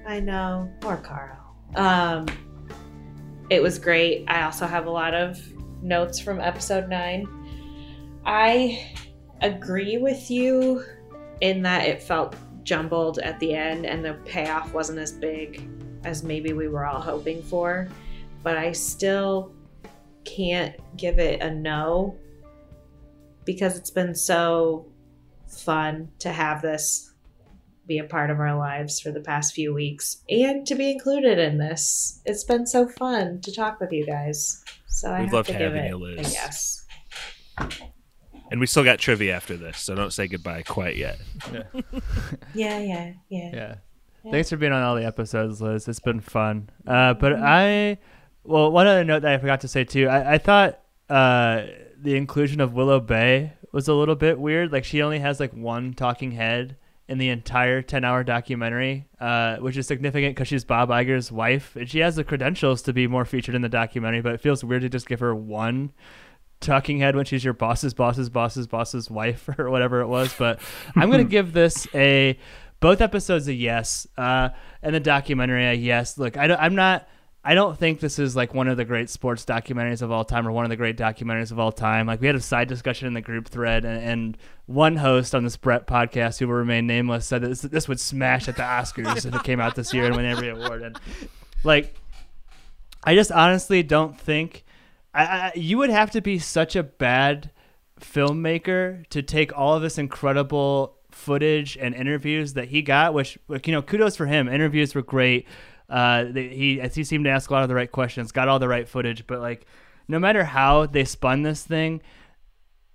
I know, poor Karl. Um it was great. I also have a lot of notes from episode 9. I agree with you in that it felt jumbled at the end and the payoff wasn't as big as maybe we were all hoping for, but I still can't give it a no because it's been so fun to have this be a part of our lives for the past few weeks and to be included in this. It's been so fun to talk with you guys. So I We've have loved to give it you, a Liz. yes. And we still got trivia after this, so don't say goodbye quite yet. Yeah, yeah, yeah. Yeah. Thanks for being on all the episodes, Liz. It's been fun. Uh, but I, well, one other note that I forgot to say too. I, I thought uh, the inclusion of Willow Bay was a little bit weird. Like she only has like one talking head in the entire ten-hour documentary, uh, which is significant because she's Bob Iger's wife, and she has the credentials to be more featured in the documentary. But it feels weird to just give her one talking head when she's your boss's boss's boss's boss's wife or whatever it was. But I'm gonna give this a both episodes a yes, uh, and the documentary a yes. Look, I don't, I'm not. I don't think this is like one of the great sports documentaries of all time or one of the great documentaries of all time. Like we had a side discussion in the group thread, and, and one host on this Brett podcast, who will remain nameless, said that this, this would smash at the Oscars if it came out this year and win every award. And like, I just honestly don't think I, I, you would have to be such a bad filmmaker to take all of this incredible footage and interviews that he got, which you know, kudos for him. Interviews were great. Uh, he he seemed to ask a lot of the right questions, got all the right footage, but like no matter how they spun this thing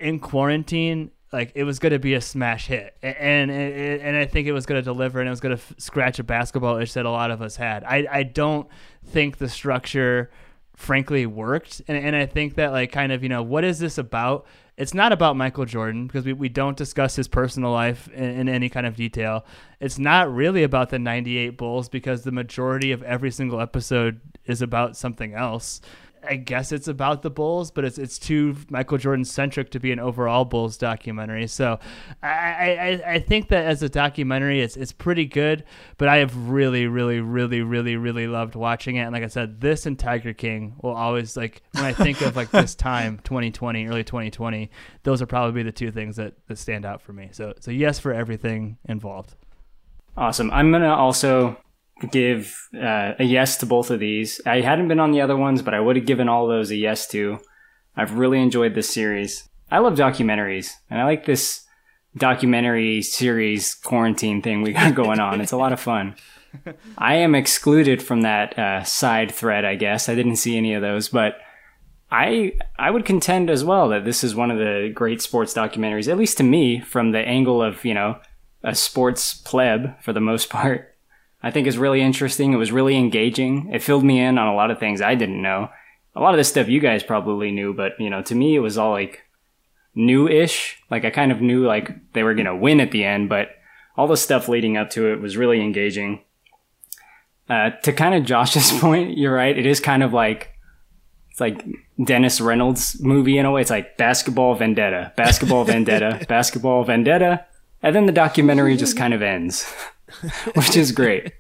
in quarantine, like it was going to be a smash hit, and and, and I think it was going to deliver, and it was going to f- scratch a basketball itch that a lot of us had. I I don't think the structure, frankly, worked, and and I think that like kind of you know what is this about? It's not about Michael Jordan because we, we don't discuss his personal life in, in any kind of detail. It's not really about the 98 Bulls because the majority of every single episode is about something else. I guess it's about the Bulls, but it's it's too Michael Jordan centric to be an overall Bulls documentary. So I, I I think that as a documentary, it's it's pretty good. But I have really really really really really loved watching it. And like I said, this and Tiger King will always like when I think of like this time, 2020, early 2020, those are probably the two things that that stand out for me. So so yes for everything involved. Awesome. I'm gonna also give uh, a yes to both of these. I hadn't been on the other ones, but I would have given all those a yes to. I've really enjoyed this series. I love documentaries, and I like this documentary series quarantine thing we got going on. It's a lot of fun. I am excluded from that uh, side thread, I guess. I didn't see any of those, but I I would contend as well that this is one of the great sports documentaries, at least to me, from the angle of you know a sports pleb for the most part. I think is really interesting. It was really engaging. It filled me in on a lot of things I didn't know. A lot of this stuff you guys probably knew, but you know, to me it was all like new-ish. Like I kind of knew like they were gonna win at the end, but all the stuff leading up to it was really engaging. Uh, to kind of Josh's point, you're right. It is kind of like it's like Dennis Reynolds movie in a way. It's like basketball vendetta, basketball vendetta, basketball vendetta, and then the documentary just kind of ends, which is great.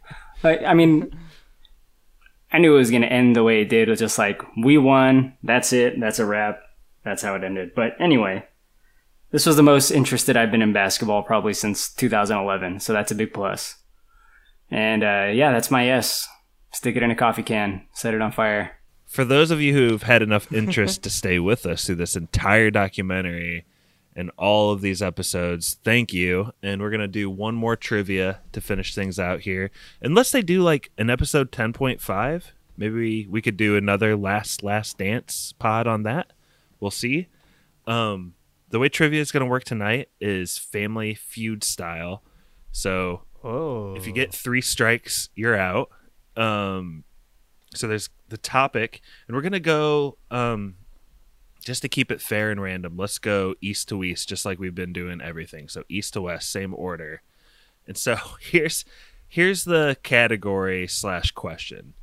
Like, I mean, I knew it was going to end the way it did. It was just like we won. That's it. That's a wrap. That's how it ended. But anyway, this was the most interested I've been in basketball probably since 2011. So that's a big plus. And uh, yeah, that's my yes. Stick it in a coffee can. Set it on fire. For those of you who've had enough interest to stay with us through this entire documentary and all of these episodes, thank you. And we're going to do one more trivia to finish things out here. Unless they do like an episode 10.5, maybe we could do another last last dance pod on that. We'll see. Um the way trivia is going to work tonight is family feud style. So Oh, if you get three strikes, you're out. Um, so there's the topic, and we're gonna go um, just to keep it fair and random. Let's go east to east, just like we've been doing everything. So east to west, same order. And so here's here's the category slash question.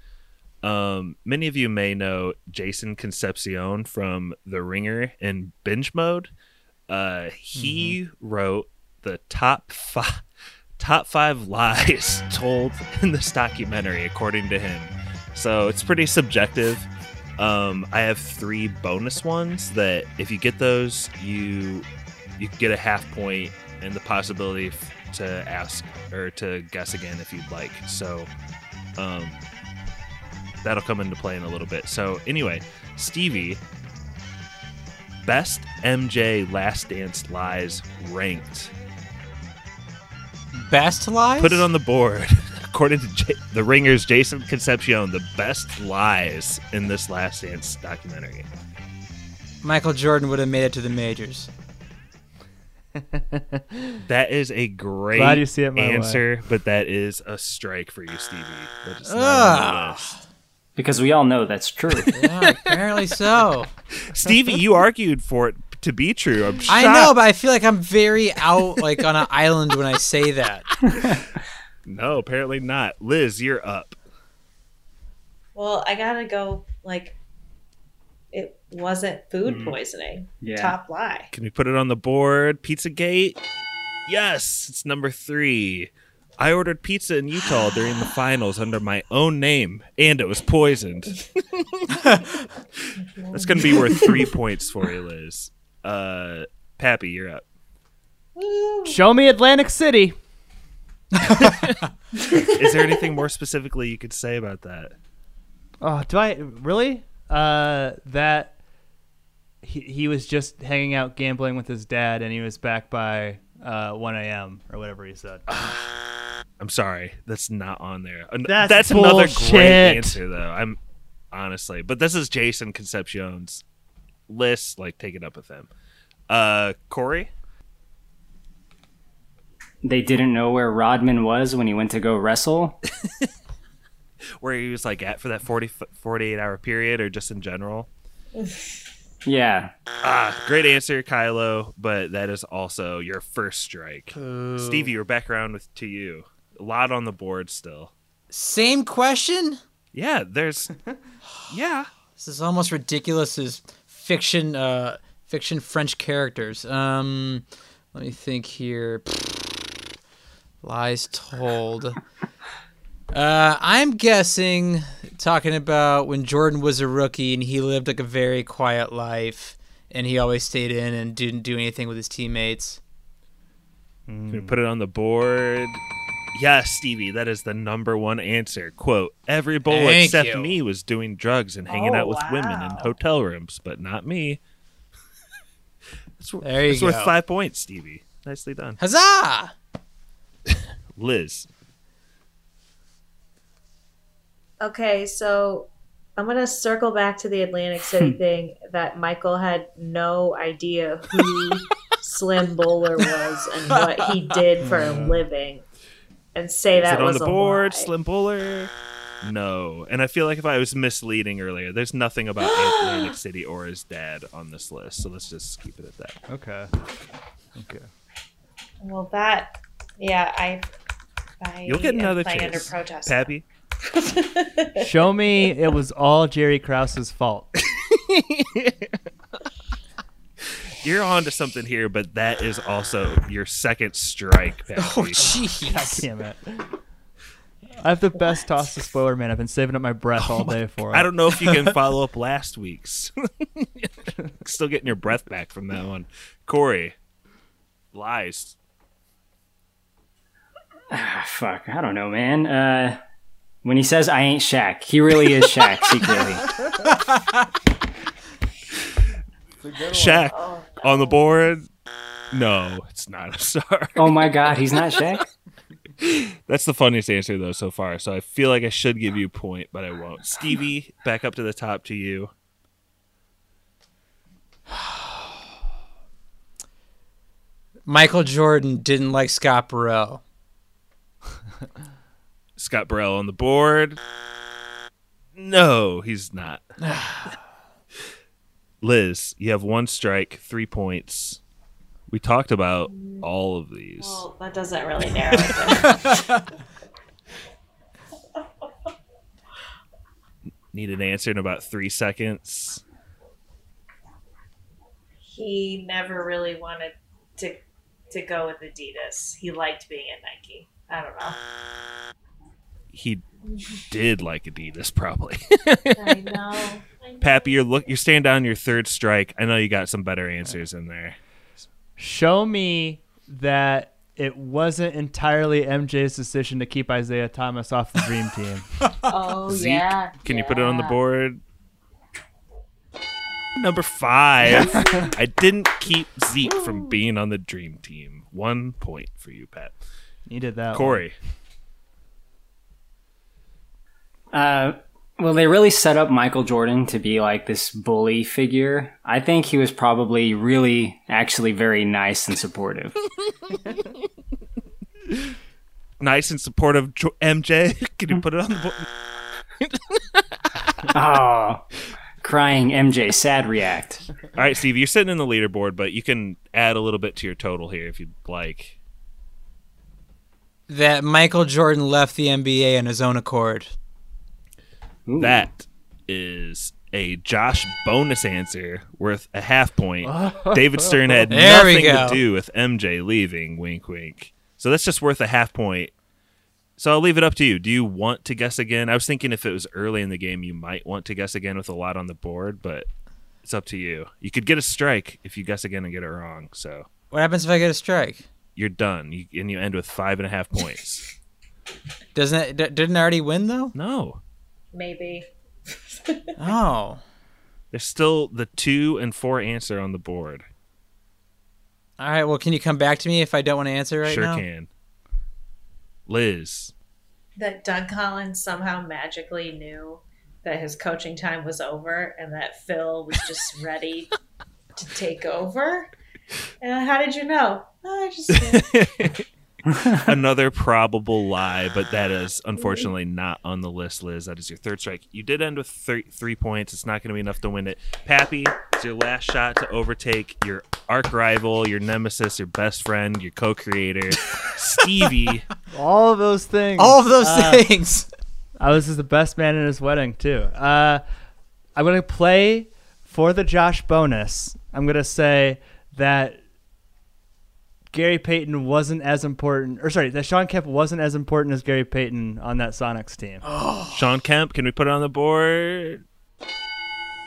Um, many of you may know Jason Concepcion from The Ringer and Binge Mode. Uh, he wrote the top five top five lies told in this documentary, according to him. So it's pretty subjective. Um, I have three bonus ones that if you get those, you you get a half point and the possibility f- to ask or to guess again if you'd like. So um, that'll come into play in a little bit. So anyway, Stevie, best MJ Last Dance lies ranked. Best lies? Put it on the board. According to J- the Ringer's Jason Concepcion, the best lies in this Last Dance documentary. Michael Jordan would have made it to the majors. That is a great Glad you see it my way. answer, but that is a strike for you, Stevie. That is not on the list. Because we all know that's true. Yeah, apparently so. Stevie, you argued for it to be true. I'm I know, but I feel like I'm very out, like on an island when I say that. No, apparently not. Liz, you're up. Well, I gotta go like it wasn't food poisoning. Yeah. Top lie. Can we put it on the board? Pizzagate? Yes, it's number three. I ordered pizza in Utah during the finals under my own name, and it was poisoned. That's going to be worth three points for you, Liz. Uh, Pappy, you're up. show me Atlantic City. Is there anything more specifically you could say about that? Oh, do I really? Uh, that he, he was just hanging out gambling with his dad, and he was back by uh, 1 a.m. or whatever he said. I'm sorry, that's not on there. An- That's another bullshit. great answer, though. I'm honestly, but this is Jason Concepcion's list. Like, take it up with him. Uh, Corey, They didn't know where Rodman was when he went to go wrestle. where he was like at for that 40, 48 hour period, or just in general. Yeah. Ah, great answer, Kylo. But that is also your first strike. Stevie, we're back around with to you. A lot on the board still. Same question. Yeah, there's. Yeah, This is almost ridiculous as fiction uh fiction French characters. Um let me think here. Lies told. Uh I'm guessing talking about when Jordan was a rookie and he lived like a very quiet life and he always stayed in and didn't do anything with his teammates. Can we put it on the board? Yes, Stevie, that is the number one answer. Quote, every bull Thank except you. me was doing drugs and hanging Oh, out with women in hotel rooms, but not me. that's There you that's worth five points, Stevie. Nicely done. Huzzah! Liz. Okay, so I'm gonna circle back to the Atlantic City thing that Michael had no idea who Slim Bouler was and what he did for a living, and say Is that it on was the a board, lie. Slim Bouler. No. And I feel like if I was misleading earlier, there's nothing about Atlantic City or his dad on this list. So let's just keep it at that. Okay. Okay. Well, that yeah, I. I You'll get another playing chance. under protest. Pappy? Show me it was all Jerry Krause's fault. You're on to something here, but that is also your second strike, Pappy. Oh jeez. Damn it. I have the best toss to spoiler man. I've been saving up my breath all oh day for it. I don't know if you can follow up last week's. Still getting your breath back from that one. Corey, lies. Ah, fuck. I don't know, man. Uh, when he says I ain't Shaq, he really is Shaq secretly. Shaq on the board. No, it's not. I'm sorry. Oh my god, he's not Shaq? That's the funniest answer though so far. So I feel like I should give you a point, but I won't. Stevie, back up to the top to you. Michael Jordan didn't like Scott Burrell. Scott Burrell on the board. No, he's not. Liz, you have one strike, three points. We talked about all of these. Well, that doesn't really narrow it down. Need an answer in about three seconds. he never really wanted to to go with Adidas. He liked being at Nike. I don't know. He did like Adidas, probably. I know. I know. Pappy, you're look. You're staying down your third strike. I know you got some better answers in there. Show me that it wasn't entirely MJ's decision to keep Isiah Thomas off the dream team. Oh Zeke, yeah. Can you put it on the board? Number five. I didn't keep Zeke from being on the dream team. One point for you, Pat. Needed that. one. Corey. Uh, well, they really set up Michael Jordan to be like this bully figure. I think he was probably really, actually very nice and supportive. Nice and supportive Jo- MJ. Can you put it on the board? oh, crying MJ, sad react. All right, Steve, you're sitting in the leaderboard, but you can add a little bit to your total here if you'd like. That Michael Jordan left the NBA on his own accord. Ooh. That is a Josh bonus answer worth a half point. David Stern had nothing to do with MJ leaving. Wink, wink. So that's just worth a half point. So I'll leave it up to you. Do you want to guess again? I was thinking if it was early in the game, you might want to guess again with a lot on the board, but it's up to you. You could get a strike if you guess again and get it wrong. So What happens if I get a strike? You're done, you, and you end with five and a half points. Doesn't it, d- didn't I already win though? No, Maybe. Oh, There's still the two and four answer on the board. All right. Well, can you come back to me if I don't want to answer right sure now? Sure can. Liz. That Doug Collins somehow magically knew that his coaching time was over and that Phil was just ready to take over. And how did you know? I just Another probable lie, but that is unfortunately not on the list, Liz. That is your third strike. You did end with thir- three points. It's not going to be enough to win it. Pappy, it's your last shot to overtake your arch rival, your nemesis, your best friend, your co creator, Stevie. All of those things. All of those Uh, things. I was just the best man in his wedding too. Uh, I'm gonna play for the Josh bonus. I'm gonna say that Gary Payton wasn't as important, or sorry, that Shawn Kemp wasn't as important as Gary Payton on that Sonics team. Shawn Kemp, can we put it on the board?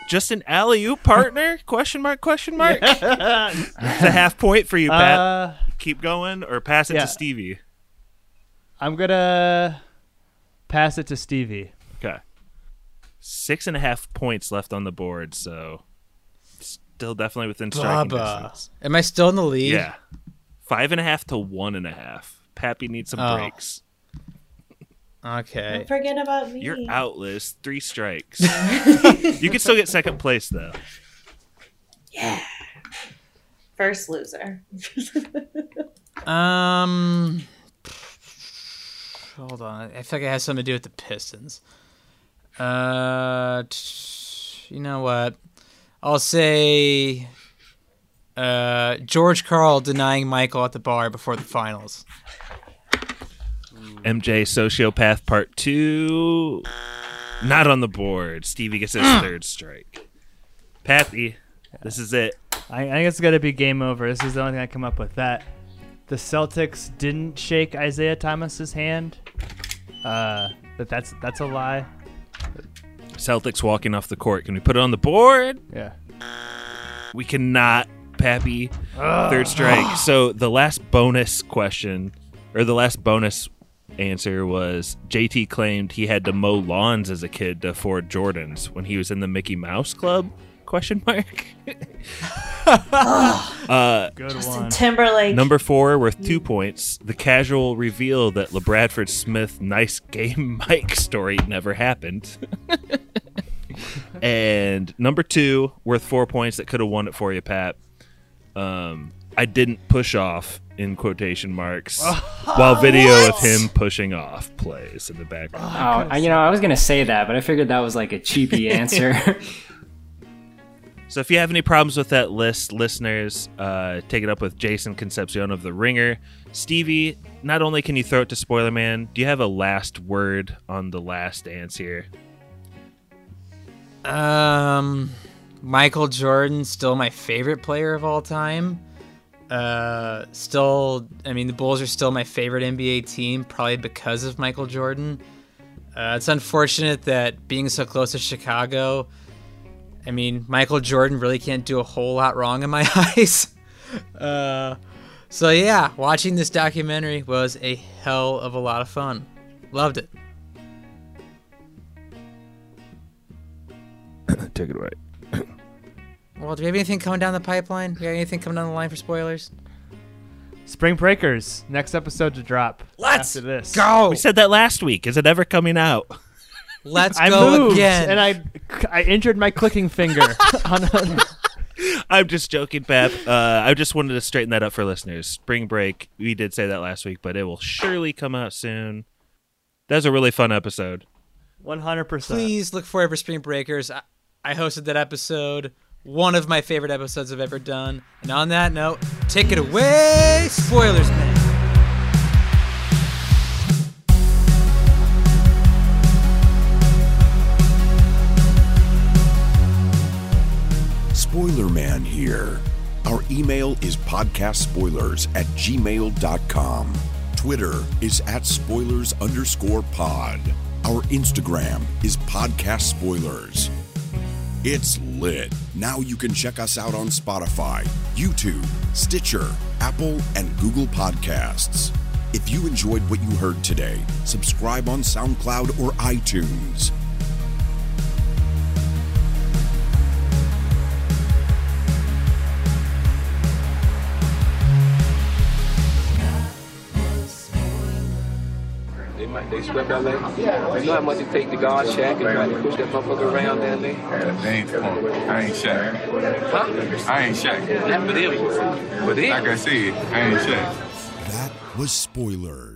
Just an alley oop partner? question mark, question mark. it's a half point for you, Pat. Uh, Keep going or pass it yeah. to Stevie. I'm gonna pass it to Stevie. Okay. Six and a half points left on the board, so still definitely within striking Bubba. distance. Am I still in the lead? Yeah. Five and a half to one and a half. Pappy needs some Oh. breaks. Okay. don't forget about me. You're out, Liz. Three strikes. you can still get second place, though. Yeah. First loser. Um. Hold on. I feel like it has something to do with the Pistons. Uh, t- you know what? I'll say. Uh, George Karl denying Michael at the bar before the finals. MJ Sociopath Part 2. Not on the board. Stevie gets his third strike. Pappy, this is it. I, I think it's gonna be game over. This is the only thing I come up with. That the Celtics didn't shake Isiah Thomas's hand. Uh, but that's that's a lie. Celtics walking off the court. Can we put it on the board? Yeah. We cannot, Pappy. Third strike. So the last bonus question, or the last bonus answer was JT claimed he had to mow lawns as a kid to afford Jordans when he was in the Mickey Mouse Club? Question mark. uh, Good Justin one. Timberlake. number four, worth two points. The casual reveal that LaBradford Smith nice game Mike story never happened. and number two, worth four points that could have won it for you, Pat. Um, I didn't push off in quotation marks while video of him pushing off plays in the background. Oh, I, you know, I was gonna say that, but I figured that was like a cheapy answer. So if you have any problems with that list, listeners, uh, take it up with Jason Concepcion of The Ringer. Stevie, not only can you throw it to Spoiler Man, do you have a last word on the last dance here? Um, Michael Jordan, still my favorite player of all time. Uh, still, I mean, the Bulls are still my favorite NBA team, probably because of Michael Jordan. Uh, it's unfortunate that being so close to Chicago, I mean, Michael Jordan really can't do a whole lot wrong in my eyes. Uh, so yeah, watching this documentary was a hell of a lot of fun. Loved it. Take it away. Well, do we have anything coming down the pipeline? We got anything coming down the line for spoilers? Spring Breakers. Next episode to drop. Let's after this. Go. We said that last week. Is it ever coming out? Let's I go moved again. and I I injured my clicking finger. on a, I'm just joking, Pep. Uh, I just wanted to straighten that up for listeners. Spring break. We did say that last week, but it will surely come out soon. That was a really fun episode. 100%. Please look forward for Spring Breakers. I, I hosted that episode. One of my favorite episodes I've ever done. And on that note, take it away, spoilers, man. Spoiler Man here. Our email is podcastspoilers at gmail.com. Twitter is at spoilers underscore pod. Our Instagram is podcast spoilers. It's lit. Now you can check us out on Spotify, YouTube, Stitcher, Apple, and Google Podcasts. If you enjoyed what you heard today, subscribe on SoundCloud or iTunes. Might they swept LA. You know how much it take to guard Shaq and try to push that motherfucker around down there? They ain't, I ain't Shaq. Huh? I ain't Shaq. Not for them. But them. Like I said, I ain't Shaq. That was Spoilers.